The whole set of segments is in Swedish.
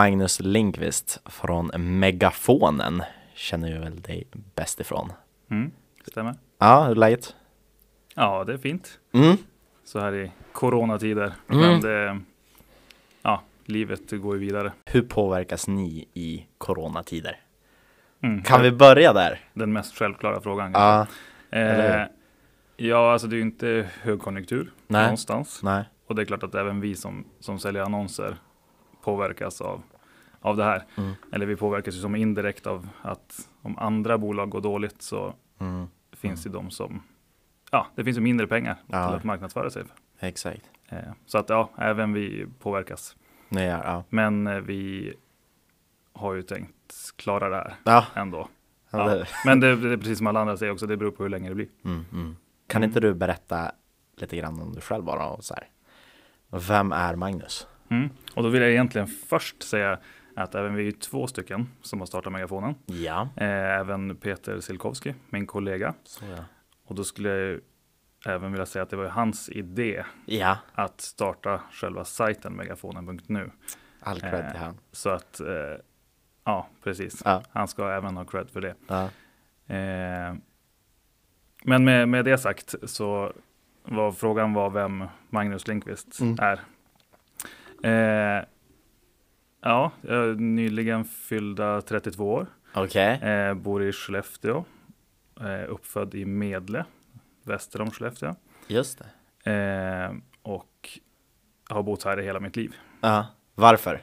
Magnus Linkvist från Megafonen känner ju väl dig bäst ifrån. Mm, stämmer. Ja, hur är läget? Ja, det är fint. Mm. Så här i coronatider. Mm. Men det, ja, livet går ju vidare. Hur påverkas ni i coronatider? Mm. Kan vi börja där? Den mest självklara frågan. Ja, Eh, ja, alltså det är ju inte högkonjunktur Nej. någonstans. nej. Och det är klart att även vi som, som säljer annonser påverkas av, av det här. Mm. Eller vi påverkas ju som indirekt av att om andra bolag går dåligt så Mm. finns det de som, ja, det finns ju mindre pengar Ja. till att marknadsföra sig. för. Exakt. Eh, så att ja, även vi påverkas. Nej, ja, ja. Men eh, vi har ju tänkt klara det här ja. ändå. ja. Ja. det- Men det, det är precis som alla andra säger också, det beror på hur länge det blir. Mm, mm. Kan inte du berätta lite grann om dig själv bara och så här. Vem är Magnus? Mm. Och då vill jag egentligen först säga att även vi är två stycken som har startat Megafonen. Ja. Eh, även Peter Silkowski, min kollega. Så ja. Och då skulle jag även vilja säga att det var hans idé Ja, att starta själva sajten megafonen.nu. all cred Eh. till han. Så att, eh, ja precis. Ja. Han ska även ha cred för det. Ja. Eh, men med, med det sagt så var frågan var vem Magnus Lindqvist Mm. är. Ja, jag är nyligen fyllda 32 år. Okej. Eh, bor i Skellefteå. Eh, uppfödd i Medle, väster om Skellefteå. Just det. Eh, och har bott här i hela mitt liv. Ja. Varför?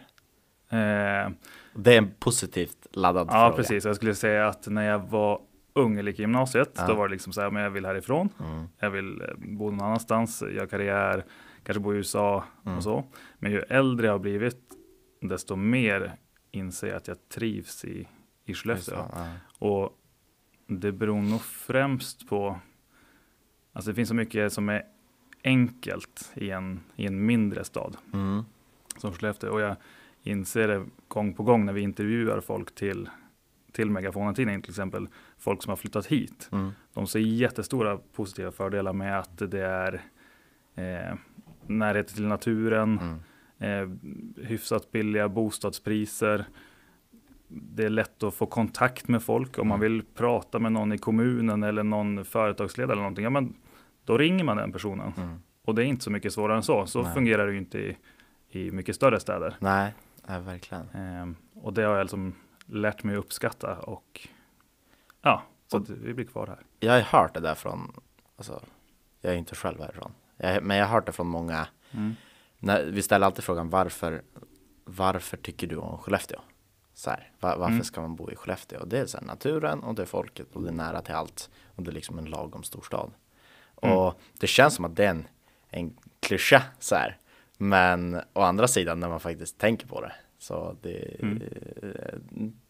Eh, Det är en positivt laddad ja, fråga. precis. Jag skulle säga att när jag var ung eller i gymnasiet, Ja. då var det liksom så här, men jag vill härifrån. Mm. Jag vill eh, bo någon annanstans, göra karriär, kanske bo i USA Mm. och så. Men ju äldre jag har blivit, desto mer inser jag att jag trivs i, i Just Skellefteå. det, ja. Och det beror nog främst på, alltså det finns så mycket som är enkelt i en, i en mindre stad Mm. som Skellefteå. Och jag inser det gång på gång när vi intervjuar folk till, till Megafonen-tidningen, till exempel folk som har flyttat hit. Mm. De ser jättestora positiva fördelar med att det är eh, närhet till naturen, Mm. Eh, hyfsat billiga bostadspriser. Det är lätt att få kontakt med folk. Om man Mm. vill prata med någon i kommunen eller någon företagsledare eller någonting, ja, men då ringer man den personen. Mm. Och det är inte så mycket svårare än så. Så Nej. fungerar det ju inte i, i mycket större städer. Nej, nej, verkligen. Eh, och det har jag liksom lärt mig uppskatta och ja, så Och- vi blir kvar här. Jag har hört det där från, alltså, jag är inte själv härifrån. Jag, men jag har hört det från många. När, vi ställer alltid frågan varför, varför tycker du om Skellefteå? Så här, va- varför Mm. ska man bo i Skellefteå? Och det är så här, naturen och det är folket och det är nära till allt. Och det är liksom en lagom storstad. Mm. Och det känns som att det är en, en klyscha så här. Men å andra sidan när man faktiskt tänker på det. Så det, Mm.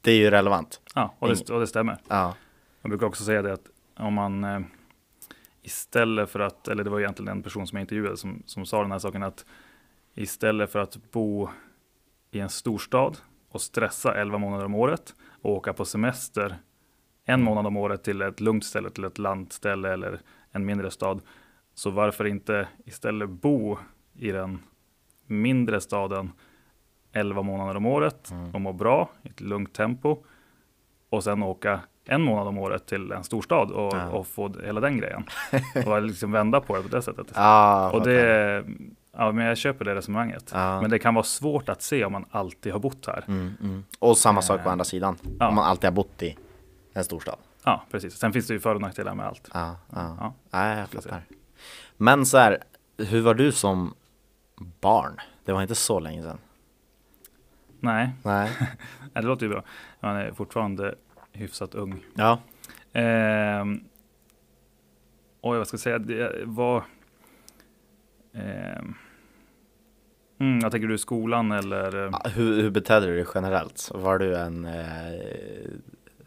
det är ju relevant. Ja, och det, och det stämmer. Ja. Jag brukar också säga det att om man eh, istället för att, eller det var egentligen en person som jag intervjuade som, som sa den här saken att istället för att bo i en storstad och stressa 11 månader om året och åka på semester en månad om året till ett lugnt ställe, till ett landställe eller en mindre stad. Så varför inte istället bo i den mindre staden 11 månader om året Mm. och må bra i ett lugnt tempo och sen åka en månad om året till en storstad och, Ja. och få hela den grejen. och liksom vända på det på det sättet. Ja, och det, ja men jag köper det resonemanget. Ja. Men det kan vara svårt att se om man alltid har bott här. Mm, mm. Och samma sak på Eh, andra sidan. ja. Om man alltid har bott i en storstad. Ja, precis. Sen finns det ju för och nackdelar med allt. Ja, ja. Ja. Nej, jag fattar. Men så här, hur var du som barn? Det var inte så länge sedan. Nej, Nej. det låter ju bra. Man är fortfarande hyfsat ung. Ja. Ehm, oj, vad ska jag säga? Det var... Ehm, mm, jag tänker du skolan eller? Ja, Hur, hur betedde du dig generellt? Var du en eh,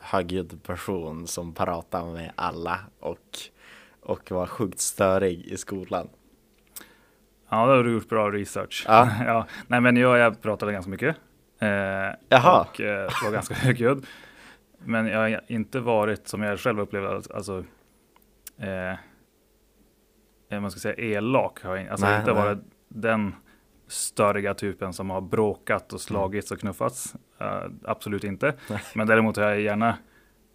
högljudd person som pratade med alla och, och var sjukt störig i skolan? Ja, det har du gjort bra research. Ja. ja, nej, men jag, jag pratade ganska mycket. Eh, Jaha. Och eh, var ganska högljudd. Men jag har inte varit, som jag själv upplevde, alltså, eh, eh, man ska säga elak. Har jag, alltså Nej, inte varit den störiga typen som har bråkat och slagits och knuffats. Uh, absolut inte. Men däremot har jag gärna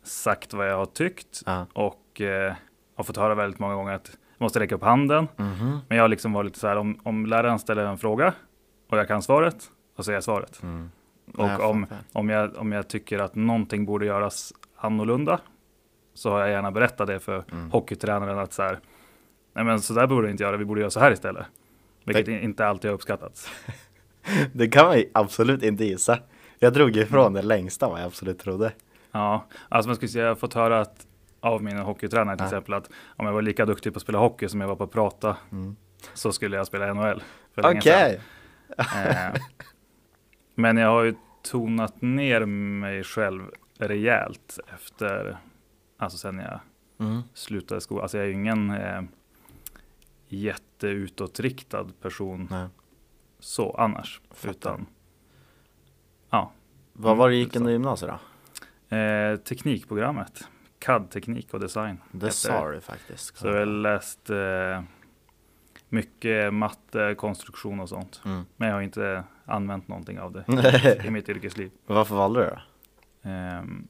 sagt vad jag har tyckt Ja. och uh, har fått höra väldigt många gånger att jag måste räcka upp handen. Mhm. Men jag har liksom varit lite så här om, om läraren ställer en fråga och jag kan svaret, då säger jag svaret. Mm. Och Ja, om, om, jag, om jag tycker att någonting borde göras annorlunda så har jag gärna berättat det för Mm. hockeytränaren att så här, nej men så där borde vi inte göra, vi borde göra så här istället. Vilket Det- inte alltid har uppskattats. Det kan man ju absolut inte gissa. Jag drog ifrån det längsta vad jag absolut trodde. Ja, alltså man skulle säga, jag har fått höra att av min hockeytränare till Ja. exempel att om jag var lika duktig på att spela hockey som jag var på att prata Mm. så skulle jag spela NHL. Okej. sedan. Eh, men jag har ju tonat ner mig själv rejält efter, alltså sen jag Mm. slutade skolan. Alltså jag är ju ingen eh, jätteutåtriktad person Nej. så annars. Fattar. Utan ja, Vad var det gick under gymnasiet då? eh, teknikprogrammet. CAD-teknik och design. Det sa du faktiskt. Så jag har läst eh, mycket matte, konstruktion och sånt. Mm. Men jag har inte använt någonting av det i mitt yrkesliv. Varför valde du det då? Ehm,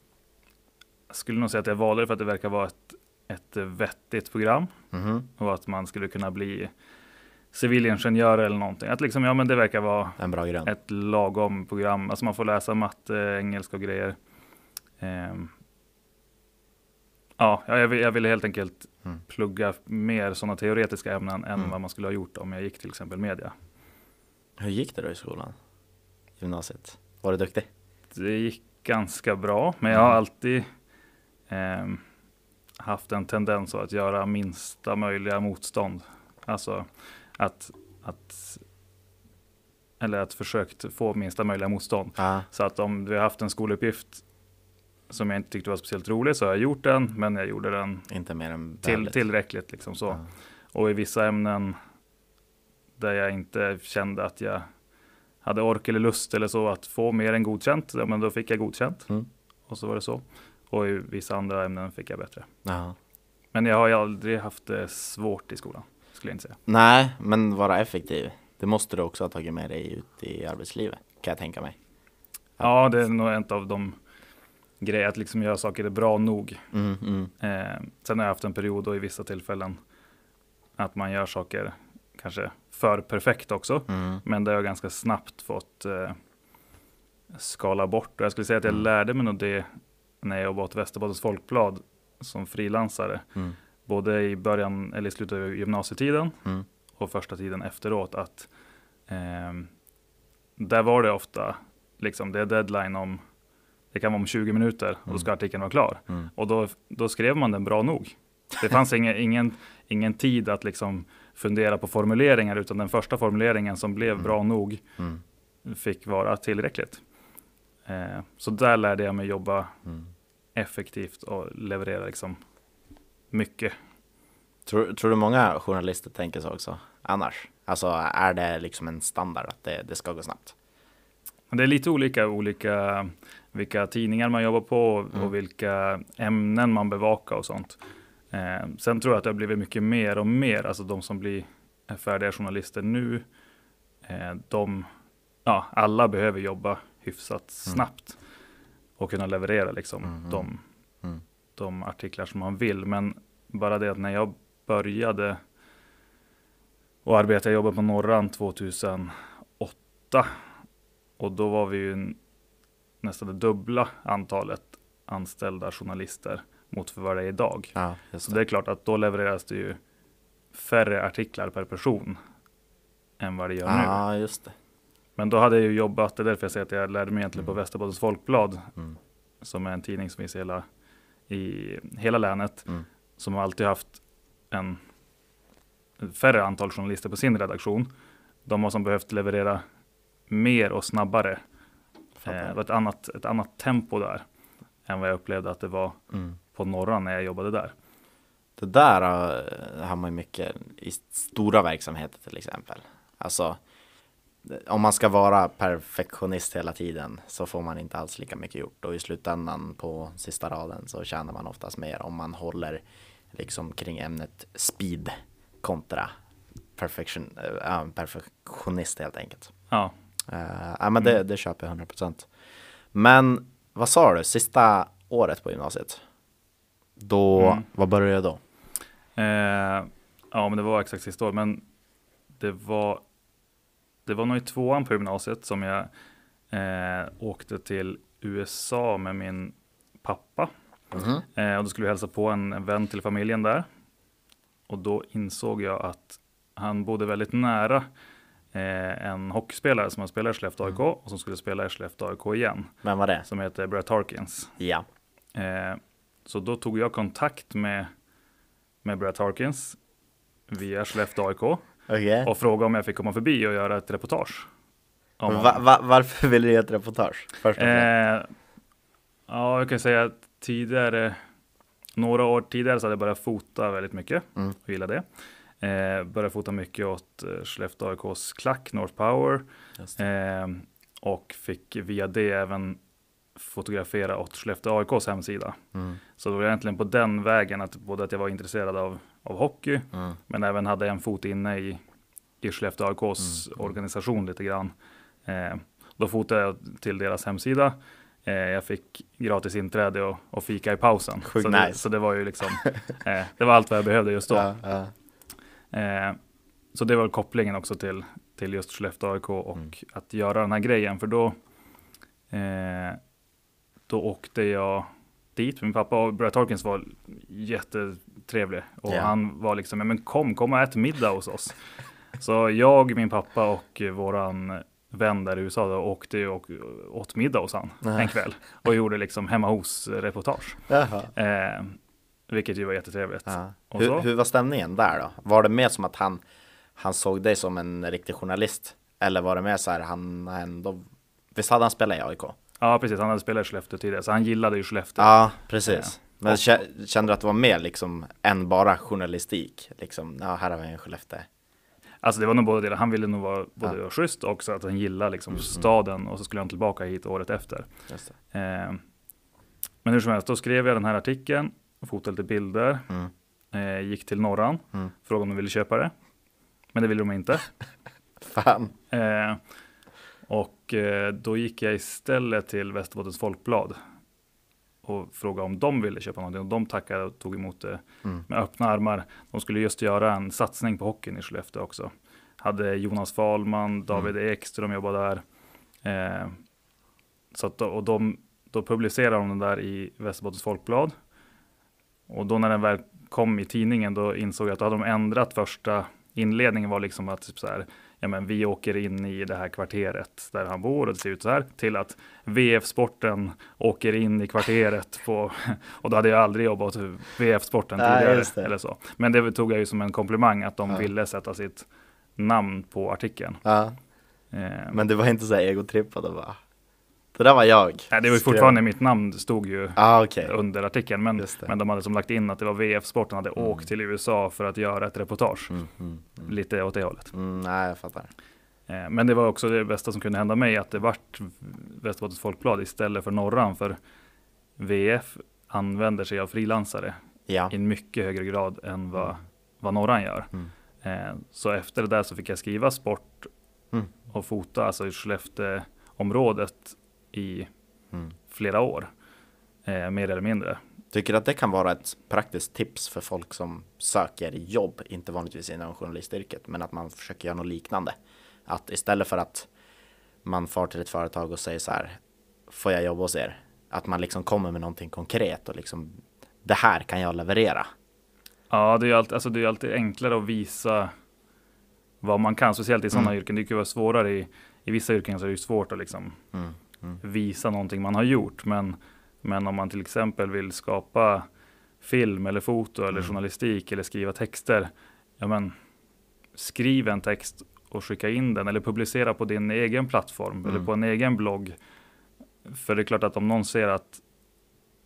jag skulle nog säga att jag valde det för att det verkar vara ett, ett vettigt program Mhm. och att man skulle kunna bli civilingenjör eller någonting. Att liksom, ja men det verkar vara En bra grund. ett lagom program. Alltså man får läsa matte, engelska och grejer. Ehm, ja, jag vill, jag ville helt enkelt Mm. plugga mer sådana teoretiska ämnen än Mm. vad man skulle ha gjort om jag gick till exempel media. Hur gick det då i skolan? Gymnasiet? Var du duktig? Det gick ganska bra, men jag har Mm. alltid ehm, haft en tendens att göra minsta möjliga motstånd. Alltså att, att eller att försökt få minsta möjliga motstånd. Ja. Så att om vi har haft en skoluppgift som jag inte tyckte var speciellt rolig så har jag gjort den, men jag gjorde den Inte mer än till, tillräckligt. Liksom så. Ja. Och i vissa ämnen där jag inte kände att jag hade ork eller lust eller så att få mer än godkänt, ja, men då fick jag godkänt. Mm. Och så var det så. Och i vissa andra ämnen fick jag bättre. Ja. Men jag har ju aldrig haft det svårt i skolan, skulle jag inte säga. Nej, men vara effektiv. Det måste du också ha tagit med dig ut i arbetslivet, kan jag tänka mig. Ja, det är nog en av de grejer, att liksom göra saker bra nog. Mm, mm. Eh, sen har jag haft en period då i vissa tillfällen att man gör saker kanske för perfekt också. Mm. Men det har jag ganska snabbt fått eh, skala bort. Och jag skulle säga att jag Mm. lärde mig nog det när jag jobbade åt Västerbottens Folkblad som frilansare. Mm. Både i början eller i slutet av gymnasietiden Mm. och första tiden efteråt. Att ehm, där var det ofta liksom det är deadline om det kan vara om 20 minuter och då Mm. ska artikeln vara klar. Mm. Och då, då skrev man den bra nog. Det fanns ingen, ingen, ingen tid att liksom fundera på formuleringar utan den första formuleringen som blev Mm. bra nog Mm. fick vara tillräckligt. Eh, så där lärde jag mig jobba Mm. Effektivt och leverera liksom mycket. Tror, tror du många journalister tänker så också? Annars? Alltså är det liksom en standard att det, det ska gå snabbt? Det är lite olika, olika vilka tidningar man jobbar på och, Mm. vilka ämnen man bevakar och sånt. Eh, sen tror jag att det har blivit mycket mer och mer, alltså de som blir är färdiga journalister nu, eh, de, ja, alla behöver jobba hyfsat snabbt och kunna leverera liksom Mm, de, mm. de artiklar som man vill. Men bara det att när jag började och arbeta, jag jobbade på Norran 2008 och då var vi ju nästan det dubbla antalet anställda journalister mot för vad det är idag. Ja, just Så det. det är klart att då levereras det ju färre artiklar per person än vad det gör nu. Ja, just det. Men då hade jag ju jobbat, det är därför jag säger att jag lärde mig egentligen på Mm. Västerbottens Folkblad, Mm. som är en tidning som finns i hela, i hela länet, Mm. som har alltid haft en färre antal journalister på sin redaktion. De har som behövt leverera mer och snabbare. Eh, det var ett annat, ett annat tempo där än vad jag upplevde att det var Mm. på Norra när jag jobbade där. Det där uh, har man ju mycket i stora verksamheter till exempel. Alltså, om man ska vara perfektionist hela tiden så får man inte alls lika mycket gjort och i slutändan på sista raden så tjänar man oftast mer om man håller liksom kring ämnet speed kontra perfektion, ja, en perfektionist helt enkelt. Ja, Uh, ja men det, det köper jag 100%. Men vad sa du, sista året på gymnasiet? Då, Mm. vad började du då? eh, ja men det var exakt sista år, men det var, det var nog i tvåan på gymnasiet som jag eh, åkte till USA med min pappa. Mhm. Eh, och då skulle vi hälsa på en, en vän till familjen där. Och då insåg jag att han bodde väldigt nära eh, en hockeyspelare som har spelat i Skellefteå AIK och som skulle spela i Skellefteå AIK igen. Vem var det? Som heter Brett Harkins. Ja. Eh, så då tog jag kontakt med, med Brett Harkins via Skellefteå AIK Okej. och frågade om jag fick komma förbi och göra ett reportage. Va, va, varför ville du göra ett reportage? Först. Eh, ja, jag kan säga att tidigare, några år tidigare så hade jag börjat fota väldigt mycket Mm. och gillade det. Eh, började fota mycket åt eh, Skellefteå AIKs klack, North Power. Eh, och fick via det även fotografera åt Skellefteå AIKs hemsida. Mm. Så det var egentligen på den vägen att både att jag var intresserad av, av hockey, Mm. men även hade en fot inne i, i Skellefteå AIKs Mm, organisation lite grann. Eh, då fotade jag till deras hemsida. Eh, jag fick gratis inträde och, och fika i pausen. Sjukt så, det, nice. så det var ju liksom, eh, det var allt vad jag behövde just då. Ja, ja. Eh, så det var kopplingen också till, till just Skellefteå AIK och Mm. att göra den här grejen. För då, eh, då åkte jag dit. Min pappa och Brett Harkins var jättetrevlig. Och Ja. han var liksom, "Ja, men kom, kom och ät middag hos oss. Så jag, min pappa och eh, våran vän där i USA då, åkte ju och åt middag hos han Ja. en kväll. Och gjorde liksom hemma hos reportage. Jaha. Eh, vilket ju var jättetrevligt. Hur, hur var stämningen där då? Var det mer som att han, han såg dig som en riktig journalist? Eller var det mer så här, han ändå, visst hade han spelat i AIK? Ja, precis. Han hade spelat i Skellefteå tidigare, så han gillade ju Skellefteå. Ja, precis. Men Och- kä- kände du att det var mer liksom än bara journalistik? Liksom, ja, här har vi en Skellefteå. Alltså det var nog både det. Han ville nog vara både Ja. schysst och också att han gillar liksom Mm, staden och så skulle han tillbaka hit året efter. Eh, men hur som helst, då skrev jag den här artikeln, fotade lite bilder, Mm. eh, gick till Norran, Mm. frågade om de ville köpa det. Men det ville de inte. Fan. Eh, och eh, då gick jag istället till Västerbottens Folkblad och frågade om de ville köpa någonting. Och de tackade och tog emot det Mm. med öppna armar. De skulle just göra en satsning på hockeyn i Skellefteå också. Hade Jonas Fahlman, David Ekström jobbade där. Eh, så att, då- och de, då publicerade de den där i Västerbottens Folkblad. Och då när den väl kom i tidningen då insåg jag att då hade de ändrat första inledningen var liksom att typ så här, ja men vi åker in i det här kvarteret där han bor och det ser ut så här till att VF-sporten åker in i kvarteret på, och då hade jag aldrig jobbat VF-sporten tidigare eller så. Men det tog jag ju som en komplimang att de Ja. ville sätta sitt namn på artikeln. Ja, Eh, men det var inte så här egotrippad och bara, det där var jag. nej, det var ju fortfarande mitt namn stod ju Ja, okej. under artikeln, men, men de hade som lagt in att det var VF-sporten hade Mm. åkt till USA för att göra ett reportage. Mm, mm, mm. Lite åt det hållet. Mm, nej, jag fattar. Eh, Men det var också det bästa som kunde hända mig, att det vart Västerbottens Folkblad istället för Norran, för VF använder sig av frilansare Ja. i en mycket högre grad än vad, Mm. vad Norran gör. Mm. Eh, Så efter det där så fick jag skriva sport Mm. och fota, alltså i Skellefteåområdet i Mm. flera år, eh, mer eller mindre. Tycker att det kan vara ett praktiskt tips för folk som söker jobb, inte vanligtvis inom journalistyrket, men att man försöker göra något liknande? Att istället för att man far till ett företag och säger så här, får jag jobba hos er? Att man liksom kommer med någonting konkret och liksom, det här kan jag leverera. Ja, det är ju alltid, alltså det är alltid enklare att visa vad man kan, speciellt i sådana Mm. yrken. Det kan vara svårare i, i vissa yrken så är det ju svårt att liksom Mm. Mm. visa någonting man har gjort. Men, men om man till exempel vill skapa film eller foto eller Mm. journalistik eller skriva texter. Ja, men skriv en text och skicka in den eller publicera på din egen plattform Mm. eller på en egen blogg. För det är klart att om någon ser att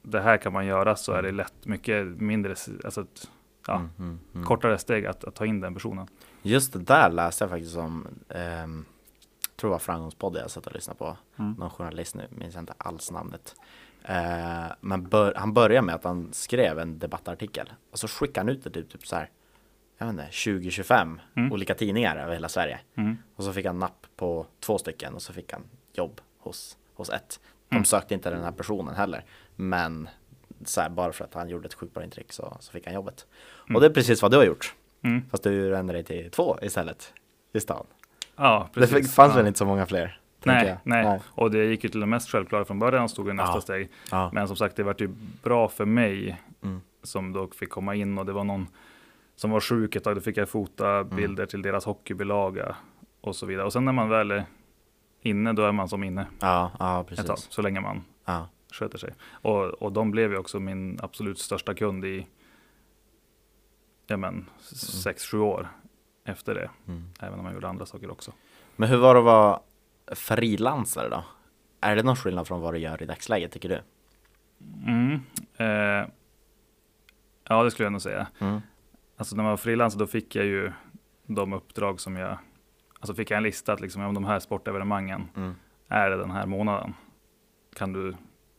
det här kan man göra så är det lätt mycket mindre, alltså ett ja, Mm, mm, mm. kortare steg att, att ta in den personen. Just det där läste jag faktiskt om, ehm, tror det var Framgångspodd jag satt och lyssnade på. Mm. Någon journalist nu, minns jag inte alls namnet. Eh, men bör, han började med att han skrev en debattartikel och så skickade han ut det typ, typ så här jag vet inte, 20-25 Mm. olika tidningar över hela Sverige. Mm. Och så fick han napp på två stycken och så fick han jobb hos, hos ett. De Mm. sökte inte den här personen heller. Men så här, bara för att han gjorde ett sjukt bra intryck så, så fick han jobbet. Mm. Och det är precis vad du har gjort. Mm. Fast du ändrade dig till två istället i stan. Ja, Det precis. fanns ja. väl inte så många fler? Nej, jag. nej, och det gick ju till det mest självklara från början, stod i nästa Ja. steg. Ja. Men som sagt, det vart ju bra för mig Mm. som då fick komma in och det var någon som var sjuk ett tag, då fick jag fota Mm. bilder till deras hockeybilaga och så vidare. Och sen när man väl är inne, då är man som inne Ja, ja, ett tag, precis. så länge man Ja. sköter sig. Och, och de blev ju också min absolut största kund i ja, men, sex, sju år efter det. Mm. Även om jag gjorde andra saker också. Men hur var det att vara frilansare då? Är det någon skillnad från vad du gör i dagsläget tycker du? Mm. Eh, ja, det skulle jag nog säga. Mm. Alltså när man var frilans då fick jag ju de uppdrag som jag, alltså fick jag en lista att liksom, om de här sportevenemangen Mm. är det den här månaden. Kan du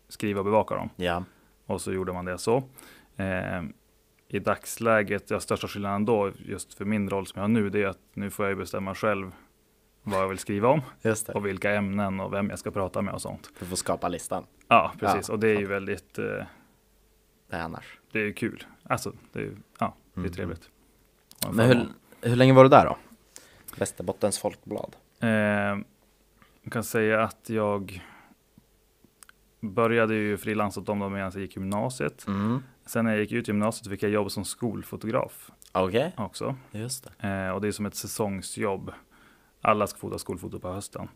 skriva och bevaka dem? Ja. Och så gjorde man det så. Eh, I dagsläget, ja, största skillnaden då, just för min roll som jag har nu, det är att nu får jag bestämma själv vad jag vill skriva om och vilka ämnen och vem jag ska prata med och sånt. Du får skapa listan. Ja, precis. Ja, och det är ju väldigt, eh, Det är annars. det är ju kul. Alltså, det är, ju- ja, det är Mm. trevligt. Men hur, hur länge var du där då? Västerbottens Folkblad. Eh, jag kan säga att jag började ju frilansa åt dem medan jag gick gymnasiet. Mm. Sen när jag gick ut gymnasiet fick jag jobb som skolfotograf Okej, också. just det. Eh, och det är som ett säsongsjobb. Alla ska fota skolfoto på hösten.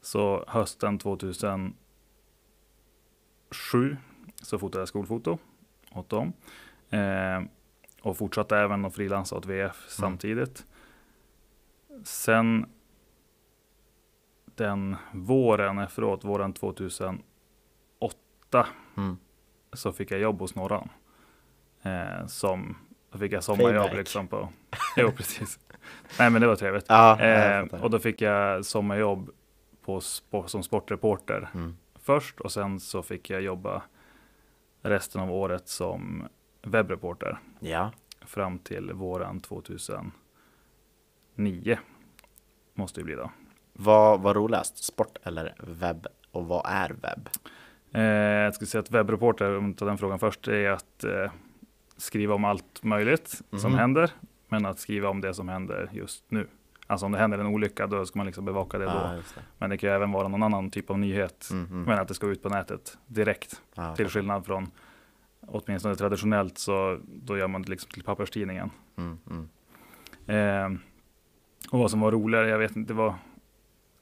Så hösten 2007 så fotade jag skolfoto åt dem. Eh, och fortsatte även att frilansa åt VF samtidigt. Sen den våren efteråt, våren 2008, Mm. så fick jag jobb hos Norran. Eh, som, fick jag sommarjobb liksom på, jo precis. Nej men det var trevligt. Ja, Eh, och då fick jag sommarjobb på, spo- som sportreporter Mm. först och sen så fick jag jobba resten av året som webbreporter Ja, fram till våren 2009. Måste det bli då. vad var roligast? Sport eller webb? Och vad är webb? Eh, jag skulle säga att webbreporter, om vi tar den frågan först, är att eh, skriva om allt möjligt som Mhm. händer, men att skriva om det som händer just nu. Alltså om det händer en olycka, då ska man liksom bevaka det Ja, då. det. Men det kan ju även vara någon annan typ av nyhet, Mm, mm. men att det ska ut på nätet direkt. Ja, Till skillnad från åtminstone traditionellt så då gör man det liksom till papperstidningen. mm, mm. Eh, och vad som var roligare, jag vet inte, det var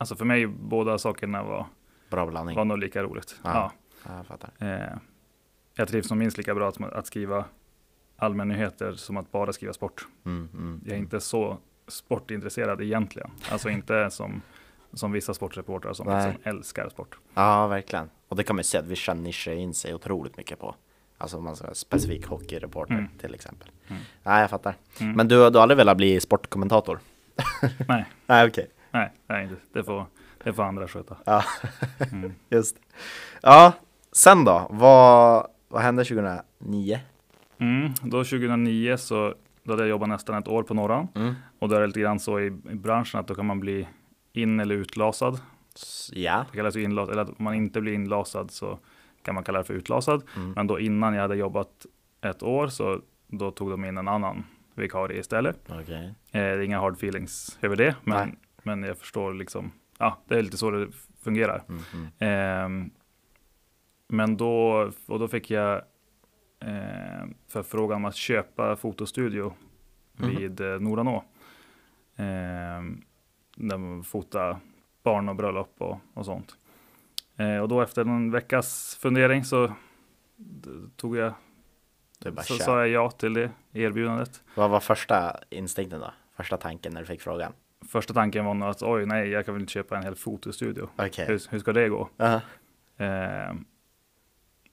Alltså för mig båda sakerna var, Bra blandning. var nog lika roligt. Ja. Ja. Ja, jag. Eh, jag trivs nog minst lika bra att, att skriva allmännyheter som att bara skriva sport. Mm, mm. Jag är inte så sportintresserad egentligen. Alltså inte som, som vissa sportreportrar som Nej. liksom älskar sport. Ja, verkligen. Och det kan man ju se att Vicha nischar in sig otroligt mycket på. Alltså om man ska specifik hockeyreporter Mm. till exempel. Mm. Ja, jag fattar. Mm. Men du, du har aldrig velat bli sportkommentator? Nej, Nej, okej. nej, nej inte. Det, får, det får andra sköta. Ja, Mm. just. Ja, sen då? Vad, vad hände 2009? Mm, då 2009 så då hade jag jobbat nästan ett år på Norran. Mm. Och då är det lite grann så i, i branschen att då kan man bli in eller utlasad. Ja. Det kallas ju inlas, eller att om man inte blir inlasad så kan man kalla det för utlasad. Mm. Men då innan jag hade jobbat ett år så då tog de in en annan vikarie istället. Okej. Eh, det är inga hard feelings över det, men, Nej. men jag förstår liksom, ja, det är lite så det fungerar. Mm. Ehm, men då, och då fick jag eh, förfrågan om att köpa fotostudio Mhm. vid eh, Noranå. Ehm, där man fotar barn och bröllop och, och sånt. Eh, och då efter en veckas fundering så tog jag, så sa jag ja till det erbjudandet. Vad var första instinkten då? Första tanken när du fick frågan? Första tanken var nog att oj nej, jag kan väl inte köpa en hel fotostudio. Okej. Hur, hur ska det gå? Ja. Eh,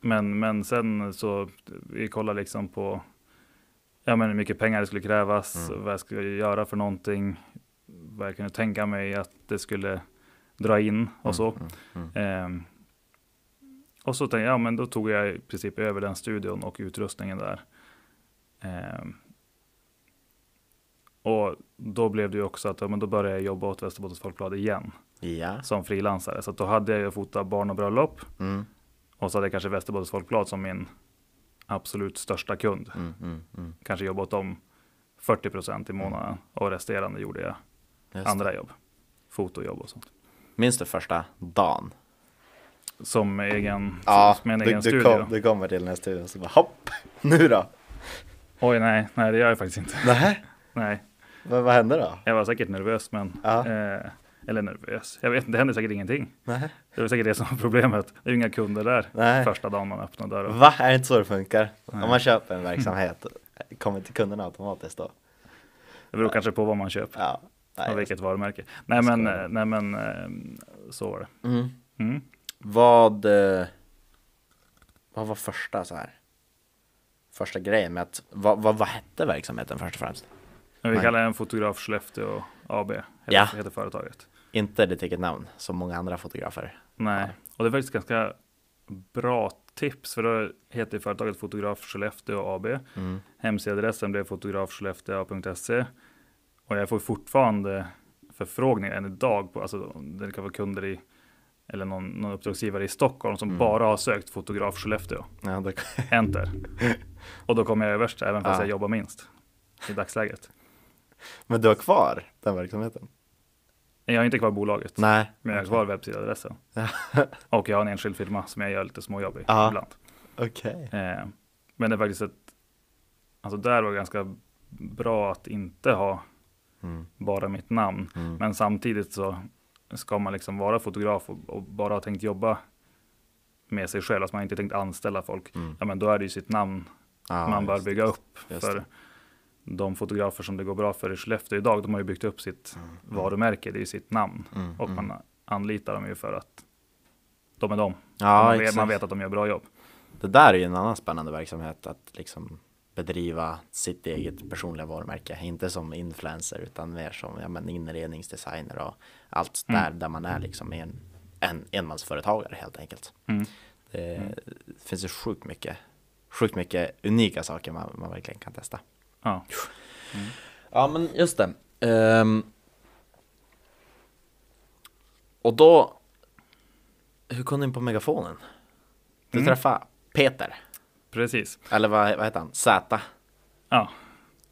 men, men sen så vi kollade liksom på ja, men hur mycket pengar det skulle krävas, Mm. vad jag skulle göra för någonting, vad jag kunde tänka mig att det skulle dra in och så. Mm, mm, mm. Eh, och så tänkte jag, ja men då tog jag i princip över den studion och utrustningen där. Eh, Och då blev det ju också att ja, men då började jag jobba åt Västerbottens Folkblad igen Ja. som frilansare. Så då hade jag ju fotat barn och bröllop Mm, och så hade jag kanske Västerbottens Folkblad som min absolut största kund. mm, mm, mm. Kanske jobbat om 40 procent i månaden och resterande gjorde jag Just andra det. jobb. Fotojobb och sånt. Minns du första dagen? Som egen, Ja, med en du, egen du, studio. kom, du kommer till den här studion och så bara hopp, nu då? Oj, nej, nej, det gör jag faktiskt inte. Nej, Nej, vad, vad hände då? jag var säkert nervös, men Ja. eh, eller nervös. Jag vet inte, det hände säkert ingenting. Nej. Det var säkert det som var problemet. Det är ju inga kunder där Nej. första dagen man öppnar dörren. Va? Är det inte så det funkar? Nej. Om man köper en verksamhet, kommer till kunderna automatiskt då? Det beror kanske på vad man köper Ja. Nej, och vilket varumärke. Nej, men, nej, men eh, så var det. Mm. Mm. Vad, eh, vad var första så här? Första grejen med att, vad, vad, vad hette verksamheten först och främst? Men vi kallar den Fotograf Skellefteå AB, heter, Ja. heter företaget. Inte ditt eget namn, som många andra fotografer. Nej, och det är faktiskt ganska bra tips, för då heter företaget Fotograf Skellefteå AB. Mm. Hemsidaadressen blev fotografskellefteå.se och jag får fortfarande förfrågningar än idag på, alltså det kan vara kunder i eller någon, någon uppdragsgivare i Stockholm som Mm. bara har sökt fotograf Skellefteå. Ja, det, Enter. och då kommer jag överst även fast Ja. jag jobbar minst i dagsläget. men du har kvar den verksamheten? Jag har inte kvar bolaget, Nej. men jag har kvar webbsidadressen. Och jag har en enskild firma som jag gör lite småjobb i Ja. ibland. Okej. Eh, men det är faktiskt ett, alltså där var det ganska bra att inte ha Mm. bara mitt namn. Mm. Men samtidigt så ska man liksom vara fotograf och, och bara ha tänkt jobba med sig själv, alltså man har inte tänkt anställa folk, Mm. ja men då är det ju sitt namn Ja, man bör bygga upp. För. De fotografer som det går bra för i Skellefteå idag, de har ju byggt upp sitt Mm. varumärke, det är ju sitt namn. Mm. Och mm. man anlitar dem ju för att de är de. Ja, man, vet, man vet att de gör bra jobb. Det där är ju en annan spännande verksamhet att liksom bedriva sitt eget personliga varumärke. Inte som influencer utan mer som ja, men inredningsdesigner och allt Mm. där, där man är liksom en, en enmansföretagare helt enkelt. Mm. Det Mm. finns ju sjukt mycket, sjukt mycket unika saker man, man verkligen kan testa. Ja. Ja men just det. Ehm, och då, hur kom du in på megafonen? Du Mm. träffade Peter, Precis. eller vad, vad heter han? Z? Ja.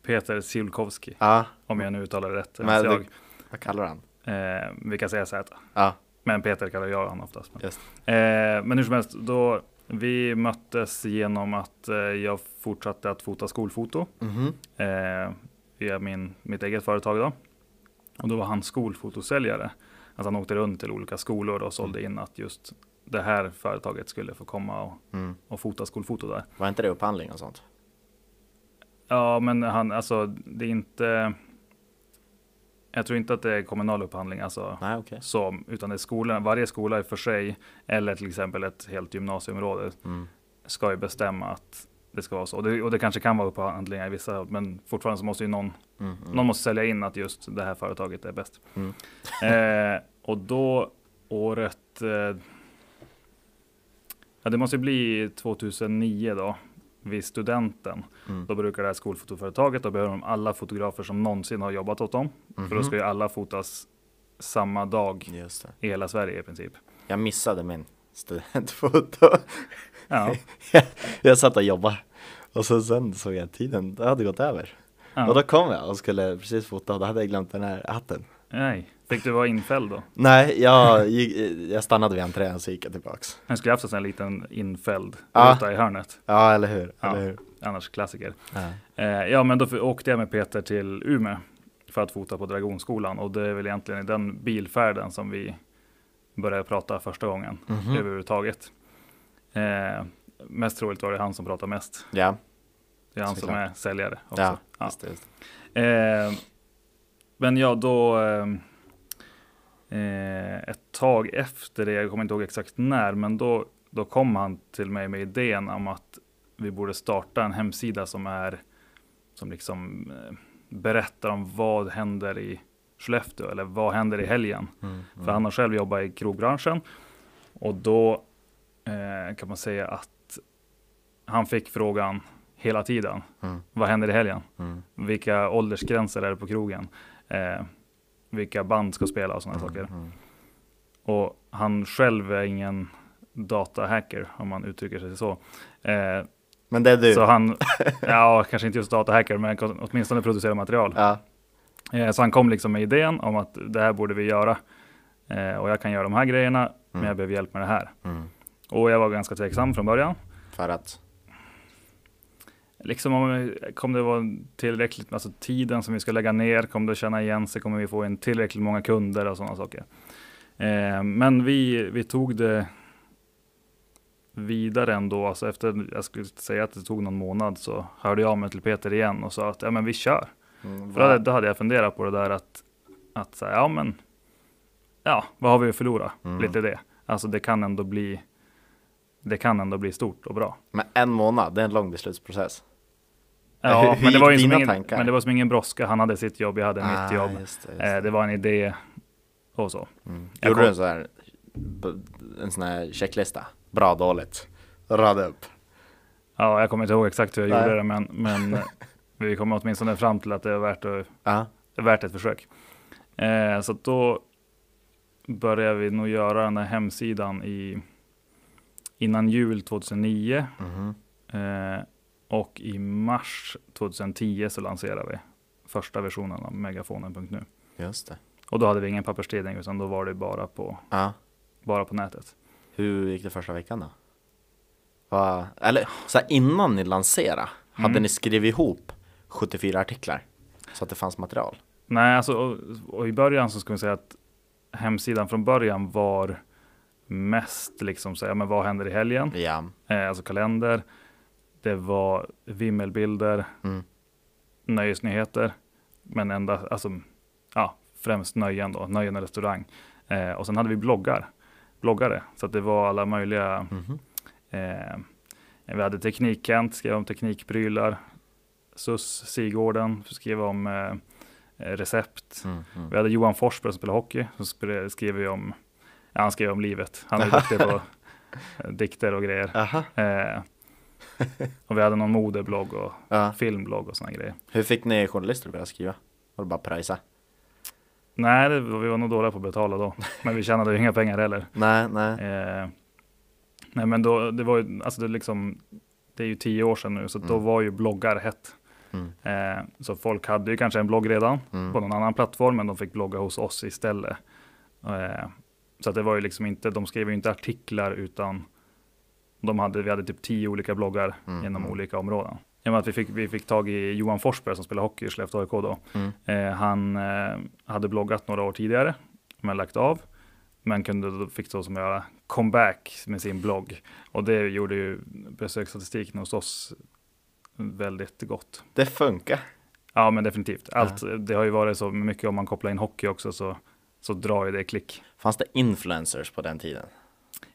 Peter Siulkowski, Ja, om jag nu uttalar det rätt. Men Men du- jag, vad kallar han? eh, vi kan säga Z. Ja, Men Peter kallar jag honom oftast. Men, eh, men hur som helst, då, vi möttes genom att eh, jag fortsatte att fota skolfoto Mhm. eh, via min, mitt eget företag. Då. Och då var han skolfotosäljare. Alltså han åkte runt till olika skolor och sålde in att just det här företaget skulle få komma och, Mm. och fota skolfoto där. Var inte det upphandling och sånt? Ja, men han, alltså det är inte. Jag tror inte att det är kommunal upphandling, alltså Nej, okej. så, utan det är skolorna. Varje skola i för sig, eller till exempel ett helt gymnasieområde, Mm. ska ju bestämma att det ska vara så. Och det, och det kanske kan vara upphandlingar i vissa, men fortfarande så måste ju någon, Mm. Mm. någon måste sälja in att just det här företaget är bäst. Mm. Eh, och då året, eh, ja det måste ju bli 2009 då, vid studenten. Mm. Då brukar det här skolfotoföretaget, då behöver de alla fotografer som någonsin har jobbat åt dem. För då ska ju alla fotas samma dag Mhm. I hela Sverige i princip. Jag missade min studentfoto. Ja, jag satt och jobbade. Och så sen såg jag tiden, det hade gått över. Och ja. då kom jag och skulle precis fota och då hade jag glömt den här hatten. Nej, fick du vara infälld då? Nej, jag, jag stannade vid entrén så gick jag tillbaks. Jag skulle haft en sån liten infälld Ja. ruta i hörnet. Ja, eller hur? Ja. Eller hur? Annars klassiker. Ja. Eh, ja, men då åkte jag med Peter till Umeå för att fota på Dragonskolan och det är väl egentligen i den bilfärden som vi började prata första gången Mhm. överhuvudtaget. Eh, mest troligt var det han som pratade mest. Ja, Det är han som är säljare också. ja, Ja. just det. Just det. Eh, men ja, då eh, eh, ett tag efter det, jag kommer inte ihåg exakt när, men då, då kom han till mig med idén om att vi borde starta en hemsida som är som liksom eh, berättar om vad händer i Skellefteå eller vad händer i helgen. Mm, För han har själv jobbat i krogbranschen och då eh, kan man säga att han fick frågan hela tiden. Mm. Vad händer i helgen? Mm. Vilka åldersgränser är det på krogen? Eh, vilka band ska spela och sådana Mm. saker. Mm. Och han själv är ingen datahacker om man uttrycker sig så. Eh, Men det är du. så han, ja kanske inte just datahacker men åtminstone producerar material. Ja. Eh, så han kom liksom med idén om att det här borde vi göra. Eh, och jag kan göra de här grejerna men Mm. jag behöver hjälp med det här. Mm. Och jag var ganska tveksam från början. För att. Liksom om kommer det vara tillräckligt, alltså tiden som vi ska lägga ner, kommer det känna igen sig, kommer vi få in tillräckligt många kunder och sådana saker. Eh, men vi, vi tog det vidare ändå, alltså efter, jag skulle säga att det tog någon månad så hörde jag av mig till Peter igen och sa att ja men vi kör. Mm, För då hade, jag funderat på det där att, att säga, ja men, ja vad har vi att förlora? Mm. Lite det. Alltså det kan ändå bli, det kan ändå bli stort och bra. Men en månad, det är en lång beslutsprocess. Ja, men det var ju som ingen, tankar? men det var som ingen brådska. Han hade sitt jobb, jag hade mitt Ah, jobb. just det, just Eh, det. det var en idé och så. Mm. Gjorde kom- du en sån här, en sån här checklista? Bra, dåligt. Rada upp. Ja, jag kommer inte ihåg exakt hur jag Nej. gjorde det, men, men vi kom åtminstone fram till att det är värt, att, är värt ett försök. Eh, så då började vi nog göra den här hemsidan i, innan jul 2009. Mhm. Eh, och i mars 2010 så lanserade vi första versionen av megafonen.nu. Just det. Och då hade vi ingen papperstidning, utan då var det bara på, Ja. bara på nätet. Hur gick det första veckan då? Va, eller så här, innan ni lanserade, hade Mm. ni skrivit ihop 74 artiklar? Så att det fanns material? Nej, alltså, och, och i början så ska vi säga att hemsidan från början var mest liksom säga, men vad händer i helgen? Ja. Eh, alltså kalender. Det var vimmelbilder, Mm. nöjesnyheter, men enda, alltså, ja, främst nöjen då, nöjen och restaurang. Eh, och sen hade vi bloggar, bloggare, så att det var alla möjliga Mhm. Eh, vi hade Teknikkent, skrev om teknikprylar. SUS Sigården skrev om eh, recept. Mm, mm. Vi hade Johan Forsberg som spelar hockey, som spelade- skrev ju om, ja, han skrev om livet. Han är duktig på eh, dikter och grejer. Eh, och vi hade någon modeblogg och Ja. filmblogg och sådana grejer. Hur fick ni journalister att börja skriva? Var det bara pröjsa? Nej, det, vi var nog dåliga på att betala då, men vi tjänade ju inga pengar heller. Nej, nej. Eh, nej men då, det var ju, alltså det, liksom, det är ju tio år sedan nu, så då Mm. var ju bloggar hett. Mm. Eh, så folk hade ju kanske en blogg redan Mm. på någon annan plattform, men de fick blogga hos oss istället. Eh, så det var ju liksom inte, de skrev ju inte artiklar utan de hade, vi hade typ tio olika bloggar Mm, inom mm. olika områden. Med att vi fick, vi fick tag i Johan Forsberg som spelar hockey i Skellefteå AIK då. Mm. Eh, han eh, hade bloggat några år tidigare, men lagt av. Men kunde fick då som göra comeback med sin blogg. Och det gjorde ju besöksstatistiken hos oss väldigt gott. Det funkar. Ja, men definitivt. Allt, Det har ju varit så mycket om man kopplar in hockey också så, så drar ju det klick. Fanns det influencers på den tiden?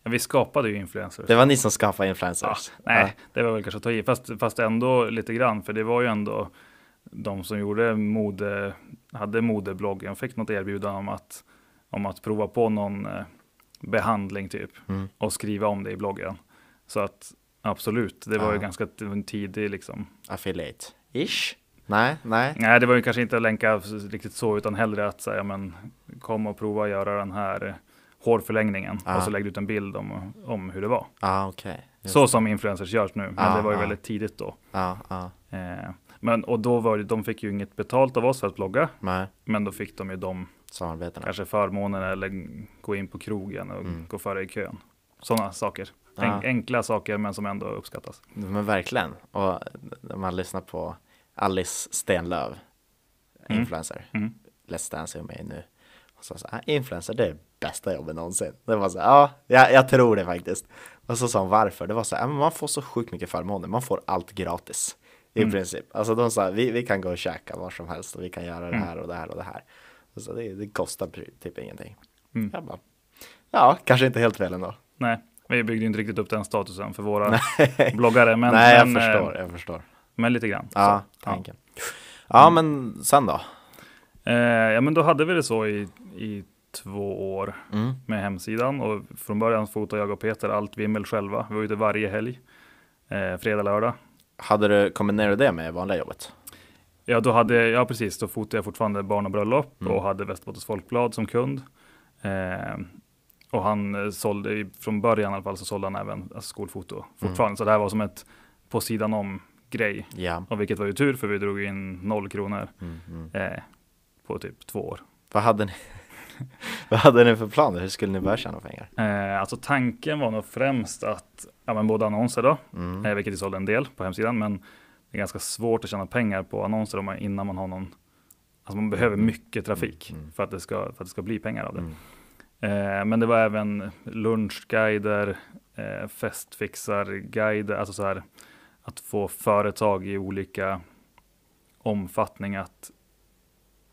Ja, vi skapade ju influencers. Det var ni som skapade ja, influencers? nej, det var väl kanske att ta i. Fast, fast ändå lite grann, för det var ju ändå de som gjorde mode, hade modebloggen, fick något erbjudande om att, om att prova på någon eh, behandling typ Mm. och skriva om det i bloggen. Så att absolut, det var ju Ja. ganska t- en tidig liksom. Affiliate? Ish? Nej, nej. Nej, det var ju kanske inte att länka riktigt så, utan hellre att säga, men kom och prova att göra den här hårförlängningen Ja. och så lägger du ut en bild om, om hur det var. Ah. Just Så det. som influencers görs nu, men Ja, det var ju ja. väldigt tidigt då. Ja. Eh, men, och då var det, de fick ju inget betalt av oss för att blogga, Nej, men då fick de ju de samarbetena. kanske förmånen eller gå in på krogen och Mm. gå före i kön. Sådana saker. En. Enkla saker, men som ändå uppskattas. Men verkligen. Och när man lyssnar på Alice Stenlöv, Mm. influencer, Mm. Let's Dance är med nu. Och så sa ah, influencer det är bästa jobbet någonsin. Det var så ja, jag, jag tror det faktiskt. Och så sa hon varför. Det var så här, "Ja, man får så sjukt mycket förmåner. Man får allt gratis. I Mm. princip. Alltså de sa, vi, vi kan gå och käka var som helst och vi kan göra det Mm. här och det här och det här. Och så det, det kostar typ ingenting. Mm. Jag bara, ja, kanske inte helt fel ändå. Nej, vi byggde inte riktigt upp den statusen för våra bloggare, men, Nej, jag men, eh, förstår, jag förstår. men lite grann. Ja, Så, ja. tanken. Ja, men sen då? Eh, ja, men då hade vi det så i, i två år Mm. med hemsidan och från början fotade jag och Peter allt vimmel själva. Vi var ute varje helg, eh, fredag, lördag Hade du kombinerat det med vanliga jobbet? Ja, då hade, ja precis, då fotade jag fortfarande barn och bröllop Mm. och hade Västerbottens Folkblad som kund. Eh, och han eh, sålde, från början i alla fall, så sålde han även alltså, skolfoto fortfarande. Så det här var som ett på sidan om grej. Ja. Och vilket var ju tur för vi drog in noll kronor Mm, mm. eh, på typ två år. Vad hade ni? Vad hade ni för planer? Hur skulle ni börja tjäna pengar? Eh, alltså tanken var nog främst att, ja men både annonser då, Mm. eh, vilket vi sålde en del på hemsidan, men det är ganska svårt att tjäna pengar på annonser om man, innan man har någon, alltså man behöver mycket trafik Mm, mm. för, att det ska, för att det ska bli pengar av det. Mm. Eh, men det var även lunchguider, eh, festfixarguider, alltså så här att få företag i olika omfattning att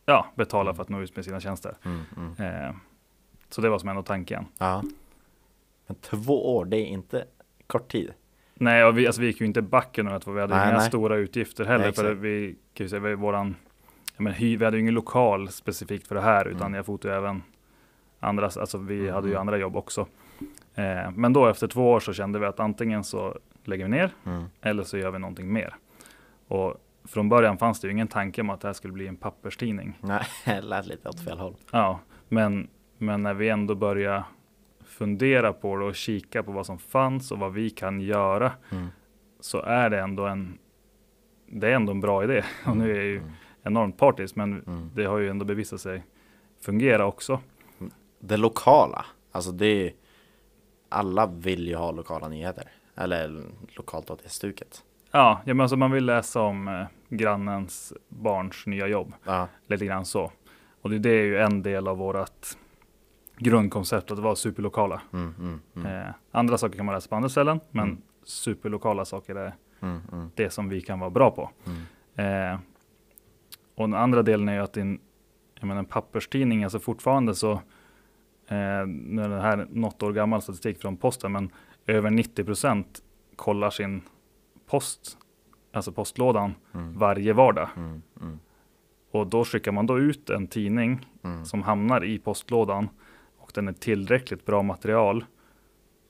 ja, betala för att nå ut med sina tjänster. Mm, mm. Eh, så det var som ändå tanken. Ja. Men två år, det är inte kort tid. Nej, och vi, alltså, vi gick ju inte back under att vi hade Nej, inga nej. stora utgifter heller. Nej, för vi kan ju säga, vi, våran, men, hy, vi hade ju ingen lokal specifikt för det här, utan Mm. jag fotade även andra, alltså vi Mm, hade ju mm. andra jobb också. Eh, men då efter två år så kände vi att antingen så lägger vi ner Mm. eller så gör vi någonting mer. Och från början fanns det ju ingen tanke om att det här skulle bli en papperstidning. Nej, det lät lite åt fel håll. Ja, men, men när vi ändå började fundera på det och kika på vad som fanns och vad vi kan göra Mm. så är det ändå en det är ändå en bra idé. Och nu är jag ju Mm. enormt partisk, men Mm. det har ju ändå bevisat sig fungera också. Det lokala, alltså det är alla vill ju ha lokala nyheter. Eller lokalt åt det stuket. Ja, ja men alltså man vill läsa om eh, grannens barns nya jobb. Ja. Lite grann så. Och det, det är ju en del av vårt grundkoncept att vara superlokala. Mm, mm, mm, Eh, andra saker kan man läsa på andra ställen, men Mm. superlokala saker är mm, mm, det som vi kan vara bra på. Eh, och den andra delen är ju att din, jag menar, en papperstidning, alltså fortfarande så, eh, nu är det här något år gammal statistik från posten, men över 90 procent kollar sin post, alltså postlådan, Mm. varje vardag. Mm, mm, Och då skickar man då ut en tidning mm. som hamnar i postlådan och den är tillräckligt bra material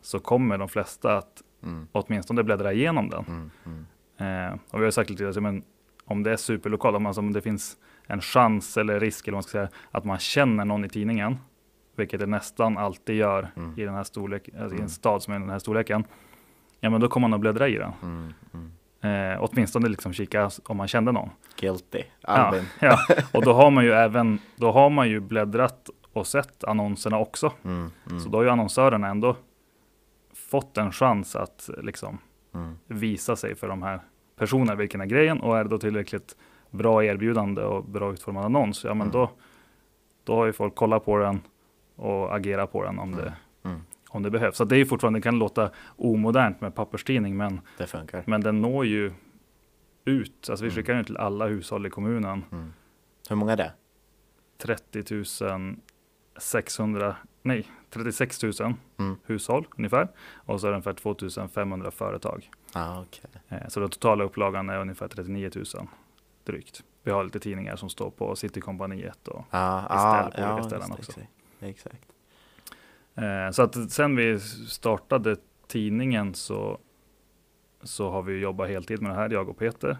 så kommer de flesta att Mm, åtminstone bläddra igenom den. mm. Eh, och vi har sagt lite grann, men om det är superlokalt, om, alltså, om det finns en chans eller risk eller man ska säga, att man känner någon i tidningen, vilket det nästan alltid gör Mm. i den här storlek, alltså i Mm. en stad som är den här storleken, ja men då kommer man att bläddra i den. Mm, mm. Eh, åtminstone liksom kika om man kände någon. Guilty. Ja, Albin. ja. Och då har man ju även, då har man ju bläddrat och sett annonserna också. Mm, mm, Så då har ju annonsörerna ändå fått en chans att liksom mm, visa sig för de här personerna, vilken är grejen och är det då tillräckligt bra erbjudande och bra utformad annons, ja men Mm. då, då har ju folk kollat på den och agerat på den om, det. Om det behövs. Så det är fortfarande, det kan låta omodernt med papperstidning, men, Det funkar. men den når ju ut, alltså vi Mm. skickar den till alla hushåll i kommunen, Mm. Hur många är det? 30 600, nej, 36 000 Mm. hushåll ungefär, och så är det ungefär 2 500 företag. Ah, okej. Eh, Så den totala upplagan är ungefär 39 000 drygt. Vi har lite tidningar som står på Citykompaniet och Ah, ah, på olika just ställen också. Exakt. exakt. Eh, så att sen vi startade tidningen så, så har vi jobbat heltid med det här, jag och Peter.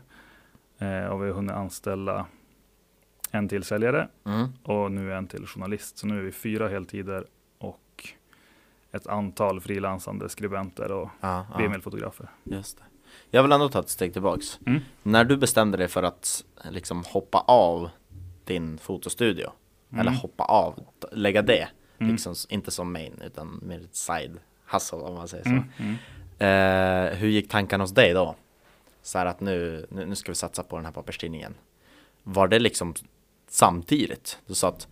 Eh, och vi har hunnit anställa en till säljare Mm. och nu en till journalist. Så nu är vi fyra heltider och ett antal frilansande skribenter och Ah, BML-fotografer. just det. Jag vill ändå ta ett steg tillbaks. Mm. När du bestämde dig för att liksom hoppa av din fotostudio, eller hoppa av, lägga det, Mm. liksom, inte som main utan mer ett side hustle om man säger så. Mm. Eh, hur gick tankarna hos dig då? Så här att nu, nu, nu ska vi satsa på den här papperstidningen. Var det liksom samtidigt? Du sa att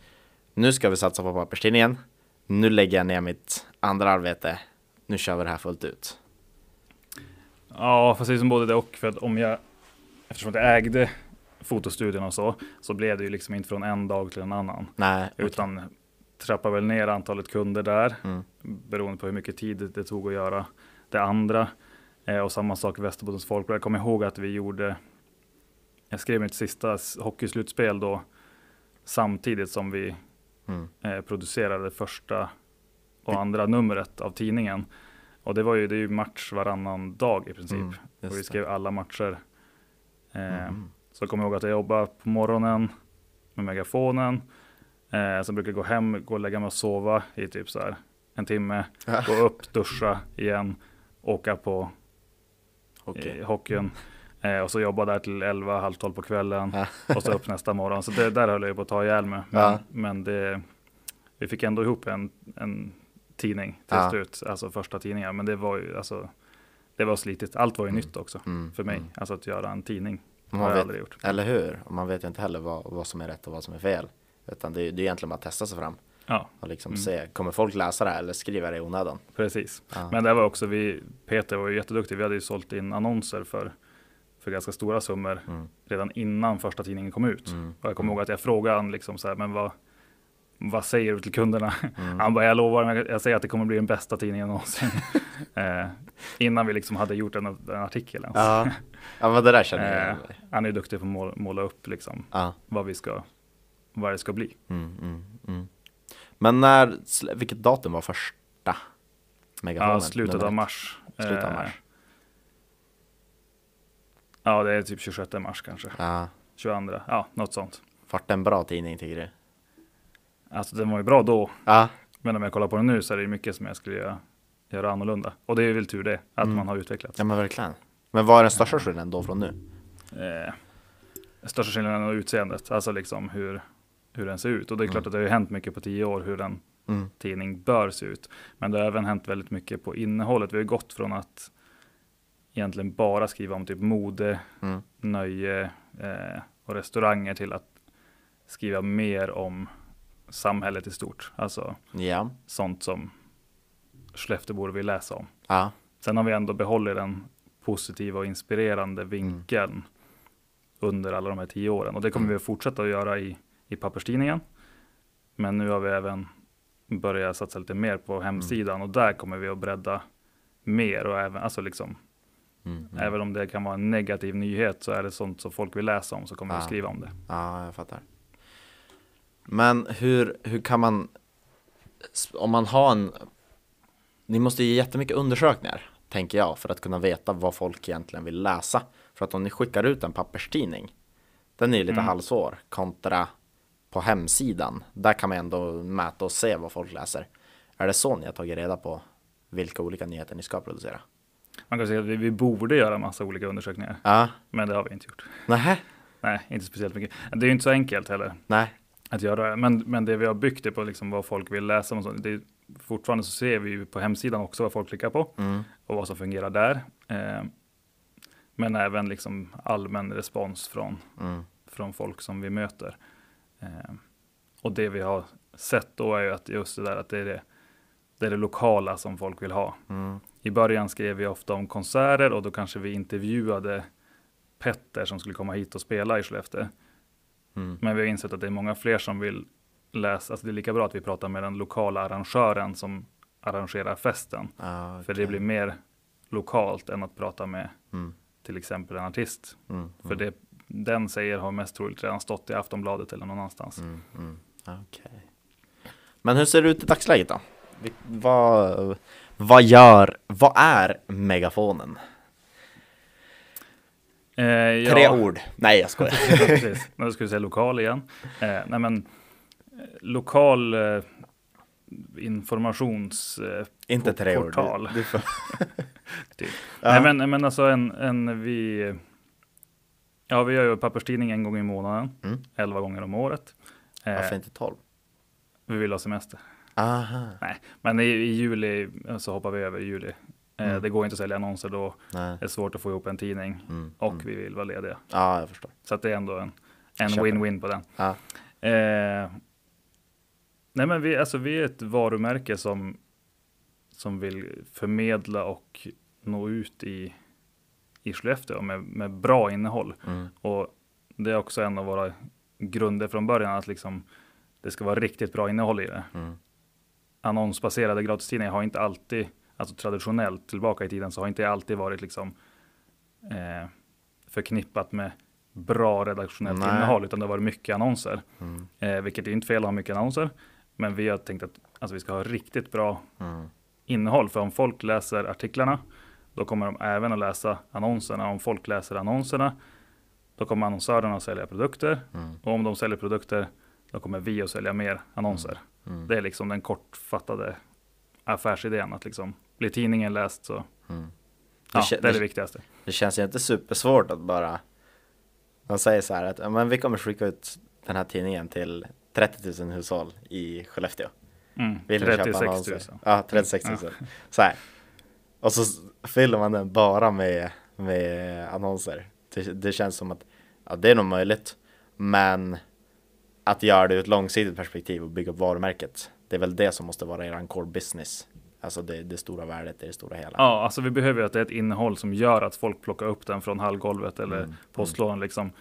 nu ska vi satsa på papperstidningen, nu lägger jag ner mitt andra arbete, nu kör vi det här fullt ut. Ja, är som både det och. För att om jag, eftersom jag ägde fotostudion och så, så blev det ju liksom inte från en dag till en annan. Nej. Utan trappar väl ner antalet kunder där, Mm. beroende på hur mycket tid det- tog att göra det andra. Eh, och samma sak i Västerbottens Folkblad. Jag kommer ihåg att vi gjorde, jag skrev mitt sista hockeyslutspel då, samtidigt som vi Mm. eh, producerade första och andra numret av tidningen. Och det var ju, det är ju match varannan dag i princip. Mm, och vi skrev alla matcher. Eh, Mhm. Så kommer jag ihåg att jag jobbade på morgonen med megafonen. Eh, sen brukar jag gå hem, gå och lägga mig och sova i typ så här en timme. Ja. Gå upp, duscha igen, åka på Okej. eh, hockeyn. Eh, och så jobba där till 11, halv 12 på kvällen. Ja. och så upp nästa morgon. Så det där höll jag på att ta ihjäl mig. Men, Ja. men det, vi fick ändå ihop en, en tidning till Ja. slut. Alltså första tidningen. Men det var ju alltså, det var slitigt. Allt var ju nytt också Mm, för mig. mm. Alltså att göra en tidning Man har jag vet, aldrig gjort. Eller hur? Och man vet ju inte heller vad, vad som är rätt och vad som är fel. Utan det, är- det är egentligen bara att testa sig fram Ja, och liksom Mm. se, kommer folk läsa det här eller skriva det i onödan? precis. Ja. Men det var också vi, Peter var ju jätteduktig. Vi hade ju sålt in annonser för, för ganska stora summor Mm. redan innan första tidningen kom ut. Mm. Och jag kommer ihåg att jag frågade han liksom så här, men vad, vad säger du till kunderna? Mm. Han bara, jag lovar, jag säger att det kommer bli den bästa tidningen någonsin. eh, innan vi liksom hade gjort en, en artikel ens. Ja. ja, men det där känner jag Eh, han är duktig på att måla, måla upp liksom Ja. vad vi ska, vad det ska bli. Mm, mm, mm. Men när, vilket datum var första megafonen? Ja, slutet av mars. Slutet av Eh, mars. Ja, det är typ 26 mars kanske. Ja. 22, ja, något sånt. Vart en bra tidning tycker du? Alltså den var ju bra då, Ja. men om jag kollar på den nu så är det mycket som jag skulle göra, göra annorlunda. Och det är väl tur det, att Mm. man har utvecklats. ja, men verkligen. Men vad är den största skillnaden då från nu? Eh, största skillnaden är utseendet, alltså liksom hur, hur den ser ut. Och det är klart Mm. att det har hänt mycket på tio år hur en Mm. tidning bör se ut. Men det har även hänt väldigt mycket på innehållet. Vi har gått från att egentligen bara skriva om typ mode, Mm. nöje eh, och restauranger till att skriva mer om samhället i stort. Alltså Ja. sånt som Skelleftebor vill läsa om. Ja. Sen har vi ändå behållit den positiva och inspirerande vinkeln under alla de här tio åren. Och det kommer Mm. vi att fortsätta att göra i, i papperstidningen. Men nu har vi även börjat satsa lite mer på hemsidan och där kommer vi att bredda mer och även, alltså liksom, Mm. Mm. även om det kan vara en negativ nyhet så är det sånt som folk vill läsa om så kommer vi Ja. att skriva om det. Ja, jag fattar. Men hur, hur kan man, om man har en, ni måste ge jättemycket undersökningar, tänker jag, för att kunna veta vad folk egentligen vill läsa. För att om ni skickar ut en papperstidning, den är ju lite Mm. halvsvår, kontra på hemsidan, där kan man ändå mäta och se vad folk läser. Är det så ni har tagit reda på vilka olika nyheter ni ska producera? Man kan säga att vi, vi borde göra massa olika undersökningar, Ja, men det har vi inte gjort. nej, Nej, inte speciellt mycket. Det är ju inte så enkelt heller. nej, att göra det. Men, men det vi har byggt det på liksom vad folk vill läsa. Och sånt. Det är, fortfarande så ser vi på hemsidan också vad folk klickar på mm, och vad som fungerar där. Eh, men även liksom allmän respons från, mm, från folk som vi möter. Eh, och det vi har sett då är ju att just det där att det är det, det är det lokala som folk vill ha. mm, I början skrev vi ofta om konserter och då kanske vi intervjuade Petter som skulle komma hit och spela i Skellefteå. mm, Men vi har insett att det är många fler som vill läsa. Alltså det är lika bra att vi pratar med den lokala arrangören som arrangerar festen. ja, För det blir mer lokalt än att prata med mm, till exempel en artist. mm, För det den säger har mest troligt redan stått i Aftonbladet eller någon annanstans. Mm, mm. Okej. Men hur ser det ut i dagsläget då? Vad, vad gör, vad är megafonen? Eh, ja, Tre ord. Nej jag skojar. Precis. Då ska vi säga lokal igen. Eh, nej men eh, lokal eh, informations... Eh, Inte tre ord. portal. Du, du får... Typ. Ja. Nej men, men alltså en, en vi... Ja vi gör ju papperstidning en gång i månaden. Mm. Elva gånger om året. Eh, Varför inte tolv? vi vill ha semester. Aha. Men i, i juli så hoppar vi över juli. Eh, Mm. Det går inte att sälja annonser då. Nej. Det är svårt att få ihop en tidning. Mm. Och mm. vi vill vara lediga. Ja, jag förstår. Så det är ändå en, en win-win på den. Ja. Eh, nej men vi, alltså vi är ett varumärke som, som vill förmedla och nå ut i, i Skellefteå med, med bra innehåll. Mm. Och det är också en av våra grunder från början att liksom, det ska vara riktigt bra innehåll i det. Mm. Annonsbaserade gratistidningar har inte alltid, alltså traditionellt tillbaka i tiden så har inte alltid varit liksom eh, förknippat med bra redaktionellt Nej. innehåll utan det har varit mycket annonser. Mm. Eh, vilket är inte fel att ha mycket annonser. Men vi har tänkt att alltså, vi ska ha riktigt bra Mm. innehåll. För om folk läser artiklarna, då kommer de även att läsa annonserna. Om folk läser annonserna, då kommer annonsörerna att sälja produkter. Mm. Och om de säljer produkter, då kommer vi att sälja mer annonser. Mm. Det är liksom den kortfattade affärsidén. Att liksom, blir tidningen läst så, Mm. ja, kä- det är det viktigaste. Det känns ju inte supersvårt att bara Man säger så här att ja, men vi kommer skicka ut den här tidningen till 30 000 hushåll i Skellefteå. Mm. Vill ni köpa 36 000. annonser? Ja, 36 000. Så här. Och så fyller man den bara med, med annonser. Det, det känns som att ja, det är nog möjligt. Men att göra det ur ett långsiktigt perspektiv och bygga upp varumärket. Det är väl det som måste vara er core business. Alltså det, det stora värdet i det stora hela. Ja, alltså vi behöver ju att det är ett innehåll som gör att folk plockar upp den från hallgolvet eller Mm, postlådan liksom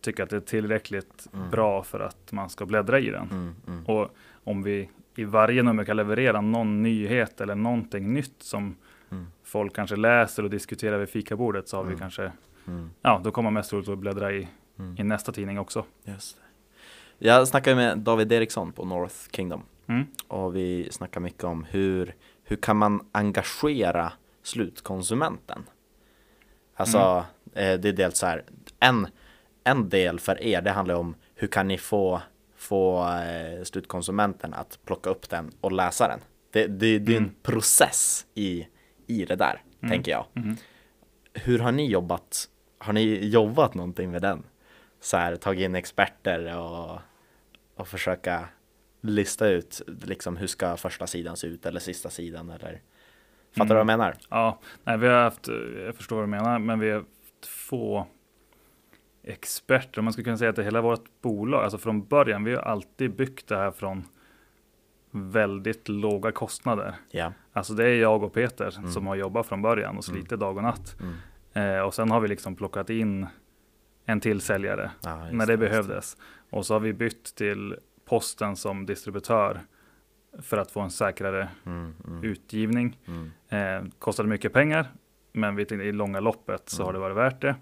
tycker att det är tillräckligt Mm. bra för att man ska bläddra i den. Mm, mm, Och om vi i varje nummer kan leverera någon nyhet eller någonting nytt som Mm. folk kanske läser och diskuterar vid fikabordet så har vi Mm. kanske, mm, ja, då kommer man mest troligt att bläddra i, mm. i nästa tidning också. Just det. Jag snackade med David Eriksson på North Kingdom och vi snackar mycket om hur, hur kan man engagera slutkonsumenten? Alltså, eh, det är dels så här, en, en del för er, det handlar om hur kan ni få, få eh, slutkonsumenten att plocka upp den och läsa den? Det, det, det är en Mm. process i, i det där, Mm. tänker jag. Mhm. Hur har ni jobbat? Har ni jobbat någonting med den? Så här, tagit in experter och, och försöka lista ut liksom hur ska första sidan se ut eller sista sidan eller Fattar du vad jag menar? Ja, nej, vi har haft, jag förstår vad du menar, men vi har haft få experter. Man skulle kunna säga att det är hela vårt bolag, alltså från början, vi har alltid byggt det här från väldigt låga kostnader. Ja. Alltså det är jag och Peter Mm. som har jobbat från början och slitit dag och natt. Mm. Eh, och sen har vi liksom plockat in en till säljare Ja, just när det just behövdes. Och så har vi bytt till posten som distributör för att få en säkrare Mm, mm, utgivning. mm, Eh, kostade mycket pengar, men vi tänkte i långa loppet så Mm. har det varit värt det.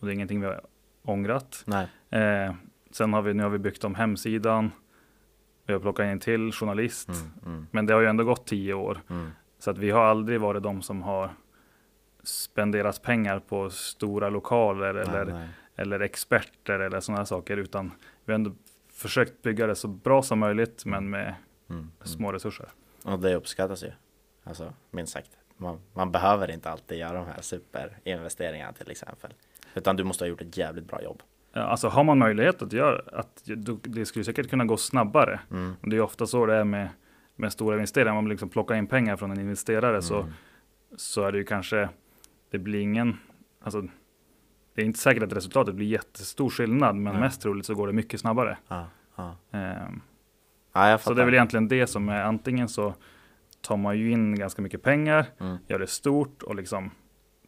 Och det är ingenting vi har ångrat. Nej. Eh, sen har vi, nu har vi byggt om hemsidan. Vi har plockat in en till journalist. Mm, mm, Men det har ju ändå gått tio år. mm, Så att vi har aldrig varit de som har spenderat pengar på stora lokaler eller, nej, nej. eller experter eller sådana saker. Utan vi har ändå försökt bygga det så bra som möjligt, men med Mm, mm. små resurser. Och det uppskattas ju. Alltså, minst sagt. Man, man behöver inte alltid göra de här superinvesteringarna till exempel. Utan du måste ha gjort ett jävligt bra jobb. Ja, Alltså har man möjlighet att göra, att det skulle säkert kunna gå snabbare. Mm, det är ofta så det är med, med stora investeringar. Om man liksom plockar in pengar från en investerare så, mm, så är det ju kanske, det blir ingen, alltså det är inte säkert att resultatet blir jättestor skillnad, men Nej. mest troligt så går det mycket snabbare. ja, ja. Ehm, ja, så det är väl egentligen det som är, antingen så tar man ju in ganska mycket pengar, Mm, gör det stort och liksom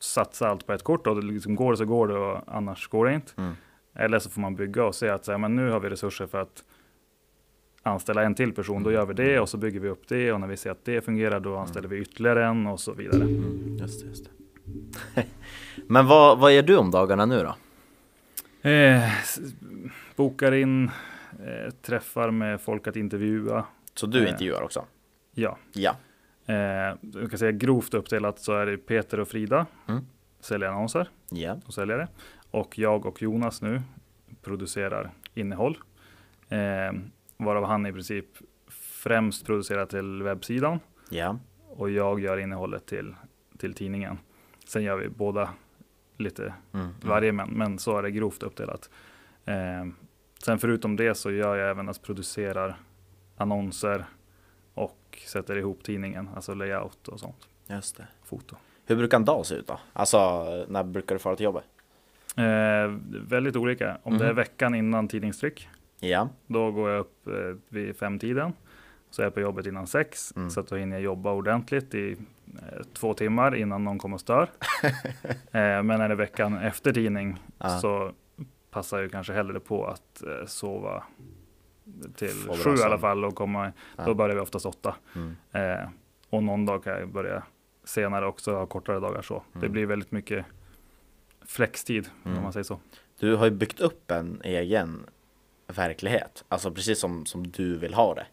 satsar allt på ett kort och det liksom går det så går det och annars går det inte. mm, Eller så får man bygga och se att så här, men nu har vi resurser för att anställa en till person, då gör vi det och så bygger vi upp det och när vi ser att det fungerar då anställer vi ytterligare en och så vidare. mm, just det, just det. Men vad, vad gör du om dagarna nu då? Eh, bokar in eh, träffar med folk att intervjua. Så du Eh. intervjuar också? Ja, Ja. eh, kan säga grovt uppdelat så är det Peter och Frida, Mm. säljer annonser Ja. och säljare. Och jag och Jonas nu producerar innehåll. Eh, varav han i princip främst producerar till webbsidan Ja. och jag gör innehållet till, till tidningen. Sen gör vi båda lite Mm, mm. varje men, men så är det grovt uppdelat. Eh, sen förutom det så gör jag även att producerar annonser och sätter ihop tidningen, alltså layout och sånt, Just det. foto. Hur brukar en dag se ut då? Alltså, när brukar du fara till jobbet? Eh, väldigt olika. Om det är Mhm. veckan innan tidningstryck, Ja. då går jag upp eh, vid femtiden. Så är jag på jobbet innan sex, Mm. så att då hinner jag jobba ordentligt i eh, två timmar innan någon kommer och stör. eh, men är det veckan efter tidning Ja. så passar jag kanske hellre på att eh, sova till Få sju i alla fall och komma, Ja. då börjar vi oftast åtta. Mm. Eh, och någon dag kan jag börja senare också, ha kortare dagar så. Det Mm. blir väldigt mycket flextid Mm. om man säger så. Du har ju byggt upp en egen verklighet, alltså precis som, som du vill ha det.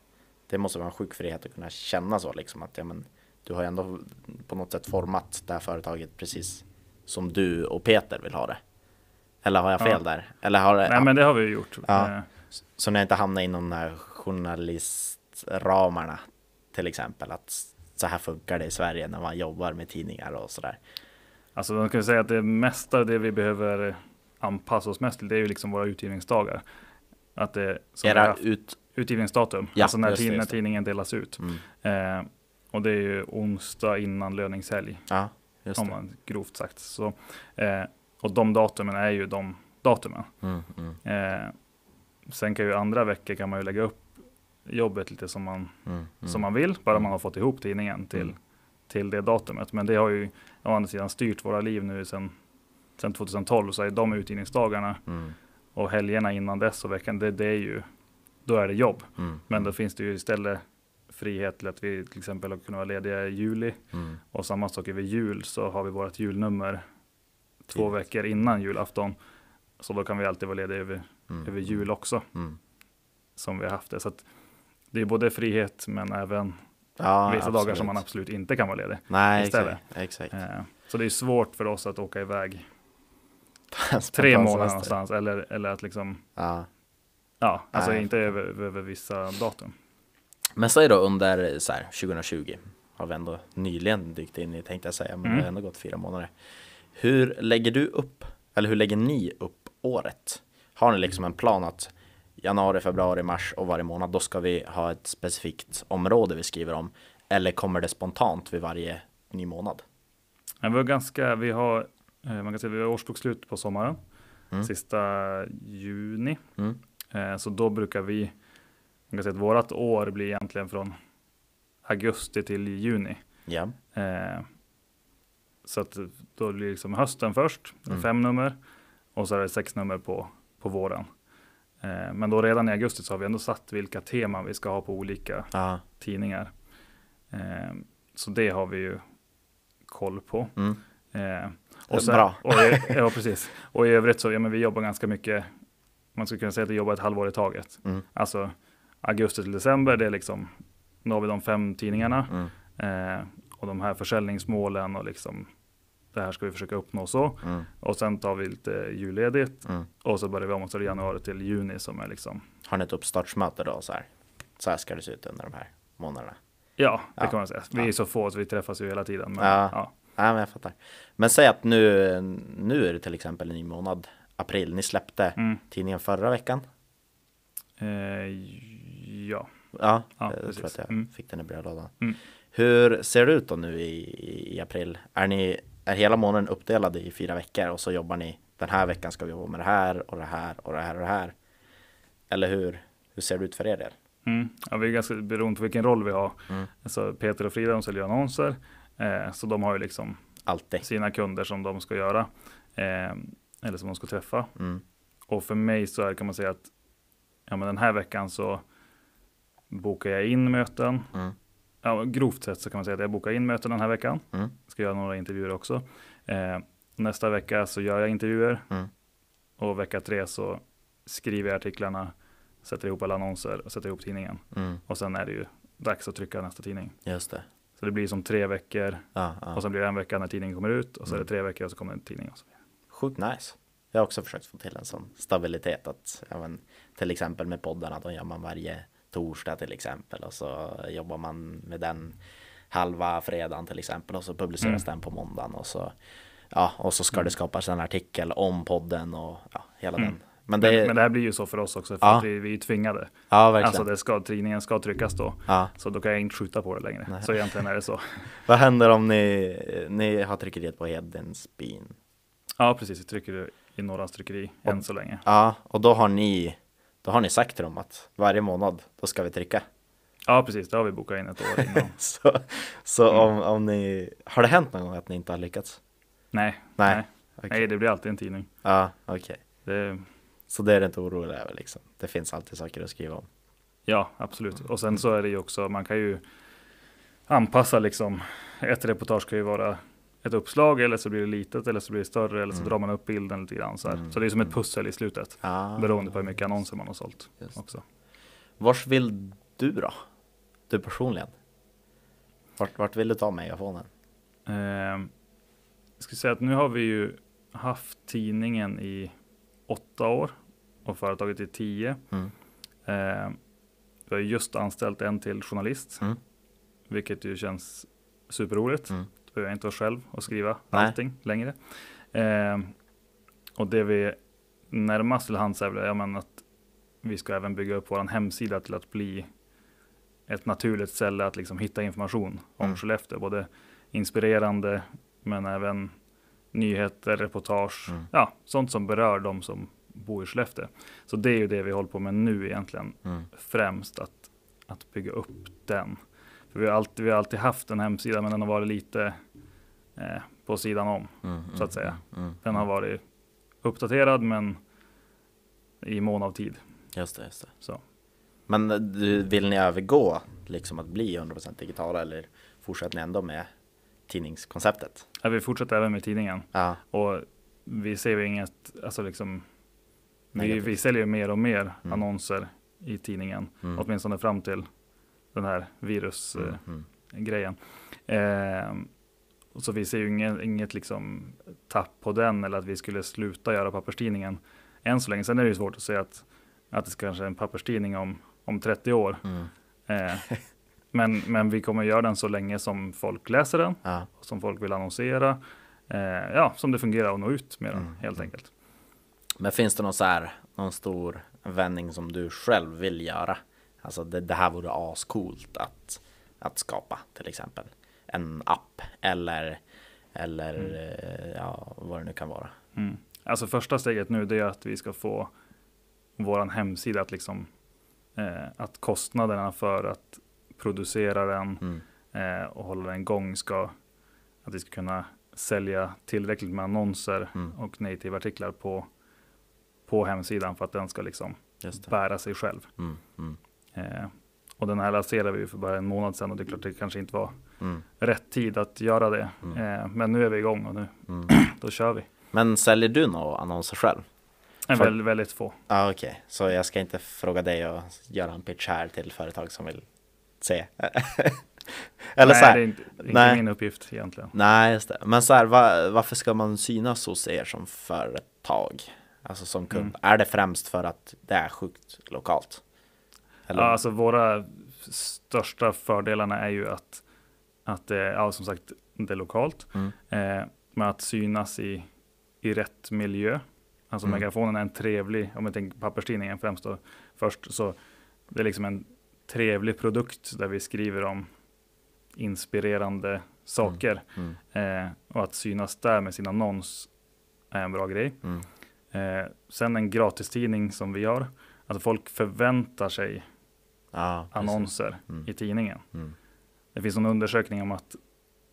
Det måste vara en sjuk frihet att kunna känna så liksom att ja, men, du har ju ändå på något sätt format det här företaget precis som du och Peter vill ha det. Eller har jag fel Ja. där? Eller har det, Nej, men det har vi ju gjort. Ja. Eh, Så ni har inte hamnat inom de här journalistramarna till exempel? Att så här funkar det i Sverige när man jobbar med tidningar och sådär. Alltså man kan säga att det mesta av det vi behöver anpassa oss mest till, det är ju liksom våra utgivningsdagar. Att det Era haft, ut... utgivningsdatum, Ja, alltså när, just tid, när tidningen delas ut. Mm. Eh, och det är ju onsdag innan löningshelg, Ja, om man grovt sagt. Så, eh, och de datumen är ju de datumen. Mm, mm, Eh, sen kan ju andra veckor kan man ju lägga upp jobbet lite som man, mm, mm. som man vill, bara man har fått ihop tidningen till, Mm. Till det datumet. Men det har ju å andra sidan styrt våra liv nu sedan sen 2012, så är de utgivningsdagarna Mm, och helgerna innan dess och veckan, det, det är ju, då är det jobb. mm, Men då finns det ju istället frihet till att vi till exempel har kunnat vara lediga i juli mm, och samma sak över jul så har vi vårt julnummer två Tidigt. veckor innan julafton. Så då kan vi alltid vara lediga över, mm, över jul också, mm. som vi har haft det. Så att det är både frihet men även Ja, vissa dagar som absolut. man absolut inte kan vara ledig. Nej, istället. exakt. exakt. Eh, så det är svårt för oss att åka iväg tre månader någonstans eller, eller att liksom, Ja. ja, alltså Nej, inte över, över vissa datum. Men säg då under så här, 2020 har vi ändå nyligen dykt in i tänkte jag säga, men Mm. det har ändå gått fyra månader. Hur lägger du upp, eller hur lägger ni upp året? Har ni liksom en plan att januari, februari, mars och varje månad, då ska vi ha ett specifikt område vi skriver om? Eller kommer det spontant vid varje ny månad? Men vi har ganska, vi har, eh, man kan säga vi har årsbokslut på sommaren, Mm. sista juni. Mm. Eh, så då brukar vi, man kan säga att vårat år blir egentligen från augusti till juni. Ja. Eh, så att då blir liksom hösten först, Mm. fem nummer, och så är det sex nummer på, på våren. Eh, men då redan i augusti så har vi ändå satt vilka teman vi ska ha på olika Ja. tidningar. Eh, så det har vi ju koll på. Mm. Eh, och sen, bra. Och i, ja, precis. Och i övrigt så, ja men vi jobbar ganska mycket, man skulle kunna säga att vi jobbar ett halvår i taget. Mm. Alltså augusti till december, det är liksom, då har vi de fem tidningarna. Mm. Eh, och de här försäljningsmålen och liksom, det här ska vi försöka uppnå så. Mm. Och sen tar vi lite julledigt Mm. och så börjar vi om är det januari till juni som är liksom, Har ni ett uppstartsmöte då? Så här, så här ska det se ut under de här månaderna. ja, det Ja. kan man säga. Vi är Ja. så få så vi träffas ju hela tiden. Men, Ja. ja. Nej, men jag fattar. Men säg att nu, nu är det till exempel en ny månad, april. Ni släppte Mm. tidningen förra veckan. Eh, ja. Ja, Ja, jag tror att jag Mm. fick den i brevlådan. Mm. Hur ser det ut då nu i, i, i april? Är, ni, är hela månaden uppdelad i fyra veckor och så jobbar ni den här veckan ska vi jobba med det här och det här och det här och det här? Eller hur, hur ser det ut för er del? Mm. Ja, vi är ganska beroende på vilken roll vi har. Mm. Alltså Peter och Frida de säljer annonser. Eh, så de har ju liksom Alltid. sina kunder som de ska göra. Eh, eller som de ska träffa. Mm. Och för mig så är, kan man säga att ja, men den här veckan så bokar jag in möten. Mm. Ja, grovt sett så kan man säga att jag bokar in möten den här veckan. Mm. Ska göra några intervjuer också. Eh, nästa vecka så gör jag intervjuer. Mm. Och vecka tre så skriver jag artiklarna, sätter ihop alla annonser och sätter ihop tidningen. Mm. Och sen är det ju dags att trycka nästa tidning. Just det. Så det blir som tre veckor Ja, ja. och sen blir det en vecka när tidningen kommer ut och så är Mm. det tre veckor och så kommer en tidning. Och så. Sjukt nice. Jag har också försökt få till en sån stabilitet att ja, men, till exempel med poddarna, då gör man varje torsdag till exempel och så jobbar man med den halva fredagen till exempel och så publiceras Mm. den på måndagen och så ja, och så ska det skapas en artikel om podden och ja, hela Mm. den. Men det, Men, men det här blir ju så för oss också för Ja. att vi, vi är tvingade. ja, verkligen. Alltså det ska, tidningen ska tryckas då. ja. Så då kan jag inte skjuta på det längre. Nej. Så egentligen är det så. Vad händer om ni, ni har tryckeriet på Hedensbyn? Ja, precis. Vi trycker i Norrlands tryckeri än så länge. Ja, och då har ni då har ni sagt till dem att varje månad då ska vi trycka. Ja, precis. Det har vi bokat in ett år innan. Så, så Mm. om, om ni, har det hänt någon gång att ni inte har lyckats? Nej, Nej. nej. Okej. nej, det blir alltid en tidning. Ja, okej. Det, Så det är det inte orolig över liksom. Det finns alltid saker att skriva om. ja, absolut. Och sen så är det ju också, man kan ju anpassa liksom. Ett reportage kan ju vara ett uppslag eller så blir det litet eller så blir det större eller så Mm. drar man upp bilden lite grann så här. Mm. Så det är som ett pussel i slutet. Ah, Beroende på hur mycket annonser man har sålt just. också. Vars vill du då? Du personligen? Vart, vart vill du ta megafonen? Eh, jag skulle säga att nu har vi ju haft tidningen i åtta år och företaget i tio. Mm. Eh, vi har just anställt en till journalist, Mm. vilket ju känns superroligt. Mm. Då behöver jag inte vara själv och skriva Nej. allting längre. Eh, och det vi närmast till hands är väl ja, men att vi ska även bygga upp vår hemsida till att bli ett naturligt ställe att liksom hitta information om Mm. Skellefteå. Både inspirerande men även nyheter, reportage, Mm. ja, sånt som berör de som bor i Skellefteå. Så det är ju det vi håller på med nu egentligen Mm. främst att, att bygga upp den. För vi har, alltid, vi har alltid haft en hemsida men den har varit lite eh, på sidan om. Mm. Så att säga. Mm. Mm. Den har varit uppdaterad men i mån av tid. Just det, just det. Så. Men eh, vill ni övergå liksom att bli 100% digitala eller fortsätter ni ändå med tidningskonceptet? Ja, vi fortsätter även med tidningen Ja, och vi ser ju inget, alltså liksom, vi, vi säljer mer och mer Mm. annonser i tidningen, Mm. åtminstone fram till den här virusgrejen. mm. Mm. grejen. Eh, så vi ser ju inget, inget liksom tapp på den eller att vi skulle sluta göra papperstidningen än så länge. Sen är det ju svårt att säga att, att det ska kanske är en papperstidning om, om 30 år. Mm. Eh, men, men vi kommer göra den så länge som folk läser den Ja, och som folk vill annonsera. Eh, ja, som det fungerar att nå ut med den Mm, helt mm. enkelt. Men finns det någon så här, någon stor vändning som du själv vill göra? Alltså det, det här vore ascoolt att, att skapa till exempel. En app eller, eller eh, ja, vad det nu kan vara. Mm. Alltså första steget nu det är att vi ska få våran hemsida att liksom eh, att kostnaderna för att producera den Mm. eh, och hålla den igång ska att vi ska kunna sälja tillräckligt med annonser Mm. och native artiklar på på hemsidan för att den ska liksom bära sig själv. Mm. Mm. Eh, och den här lanserade vi för bara en månad sedan och det är klart det kanske inte var Mm. rätt tid att göra det. Mm. Eh, men nu är vi igång och nu då kör vi. Men säljer du några annonser själv? En För- väldigt, väldigt få. Ja ah, okej, så jag ska inte fråga dig och göra en pitch här till företag som vill se. Eller Nej, så här, det är inte, är Nej. inte min uppgift egentligen. Nej, just det. Men så här, va, varför ska man synas hos er som företag? Alltså som kund. Mm. Är det främst för att det är sjukt lokalt? Eller? Ja, alltså våra största fördelarna är ju att, att det, ja, som sagt, det är lokalt. Mm. Eh, med att synas i, i rätt miljö. Alltså Mm. megafonen är en trevlig, om jag tänker papperstidningen främst då, först, så det är liksom en trevlig produkt där vi skriver om inspirerande saker. Mm. Eh, och att synas där med sin annons är en bra grej. Mm. Eh, sen en gratistidning som vi har. Alltså folk förväntar sig precis. annonser Mm. i tidningen. Mm. Det finns en undersökning om att,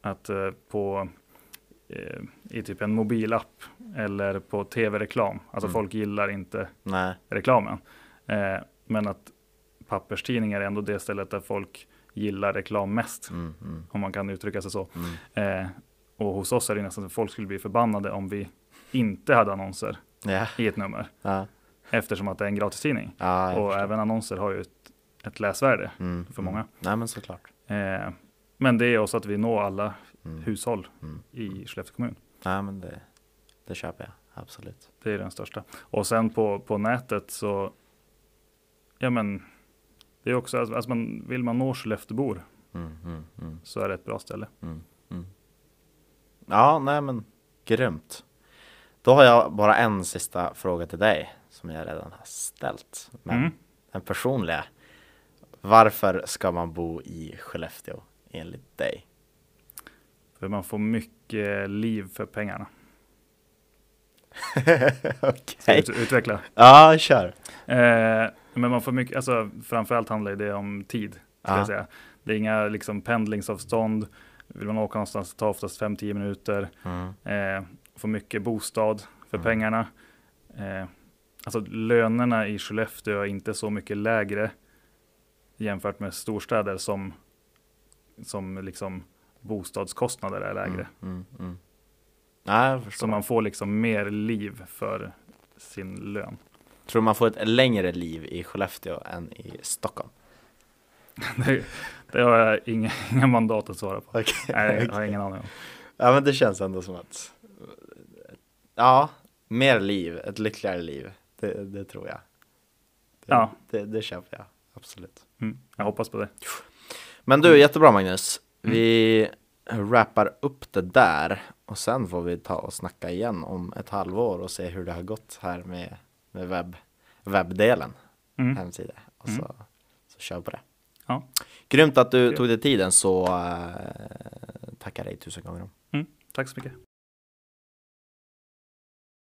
att eh, på i typ en mobilapp eller på tv-reklam, alltså Mm. folk gillar inte Nej. reklamen. Eh, men att papperstidningar är ändå det stället där folk gillar reklam mest, Mm. Mm. om man kan uttrycka sig så. Mm. Eh, och hos oss är det nästan att folk skulle bli förbannade om vi inte hade annonser Ja. i ett nummer, Ja. eftersom att det är en gratistidning. Ja, och förstår. även annonser har ju ett, ett läsvärde. Mm. för Mm. många. Nej men såklart. Eh, men det är också att vi når alla Mm. hushåll Mm. i Skellefteå kommun. Nej men det, det köper jag. Absolut. Det är den största. Och sen på, på nätet så, ja men, det är också, alltså, alltså man, vill man nå Skellefteåbor Mm. Mm. Mm. så är det ett bra ställe. Mm. Ja, nej men grymt. Då har jag bara en sista fråga till dig som jag redan har ställt. Men den personliga. Varför ska man bo i Skellefteå enligt dig? För man får mycket liv för pengarna. Okej. ut, utveckla. Ja, kör. Eh, men man får mycket, alltså framförallt handlar det om tid. Jag säga. Det är inga liksom pendlingsavstånd. Vill man åka någonstans det tar oftast 5-10 minuter. Mm. Eh, får mycket bostad för Mm. pengarna. Eh, alltså lönerna i Skellefteå är inte så mycket lägre jämfört med storstäder som, som liksom bostadskostnader är lägre. Mm. Mm. Mm. Nej. Så man får liksom mer liv för sin lön. Tror man får ett längre liv i Skellefteå än i Stockholm? det, det har jag inga, inga mandat att svara på. Okej, Nej, jag har ingen aning om. Ja men det känns ändå som att Ja, mer liv, ett lyckligare liv Det, det tror jag det, Ja. det, det köper jag, absolut Mm, jag hoppas på det. Men du, jättebra Magnus Vi wrappar upp det där och sen får vi ta och snacka igen om ett halvår och se hur det har gått här med, med webb, webbdelen, Mm. hemsida och Mm. så, så kör på det Ja. Grymt att du Kul. tog dig tiden så uh, tackar dig tusen gånger om Mm, tack så mycket.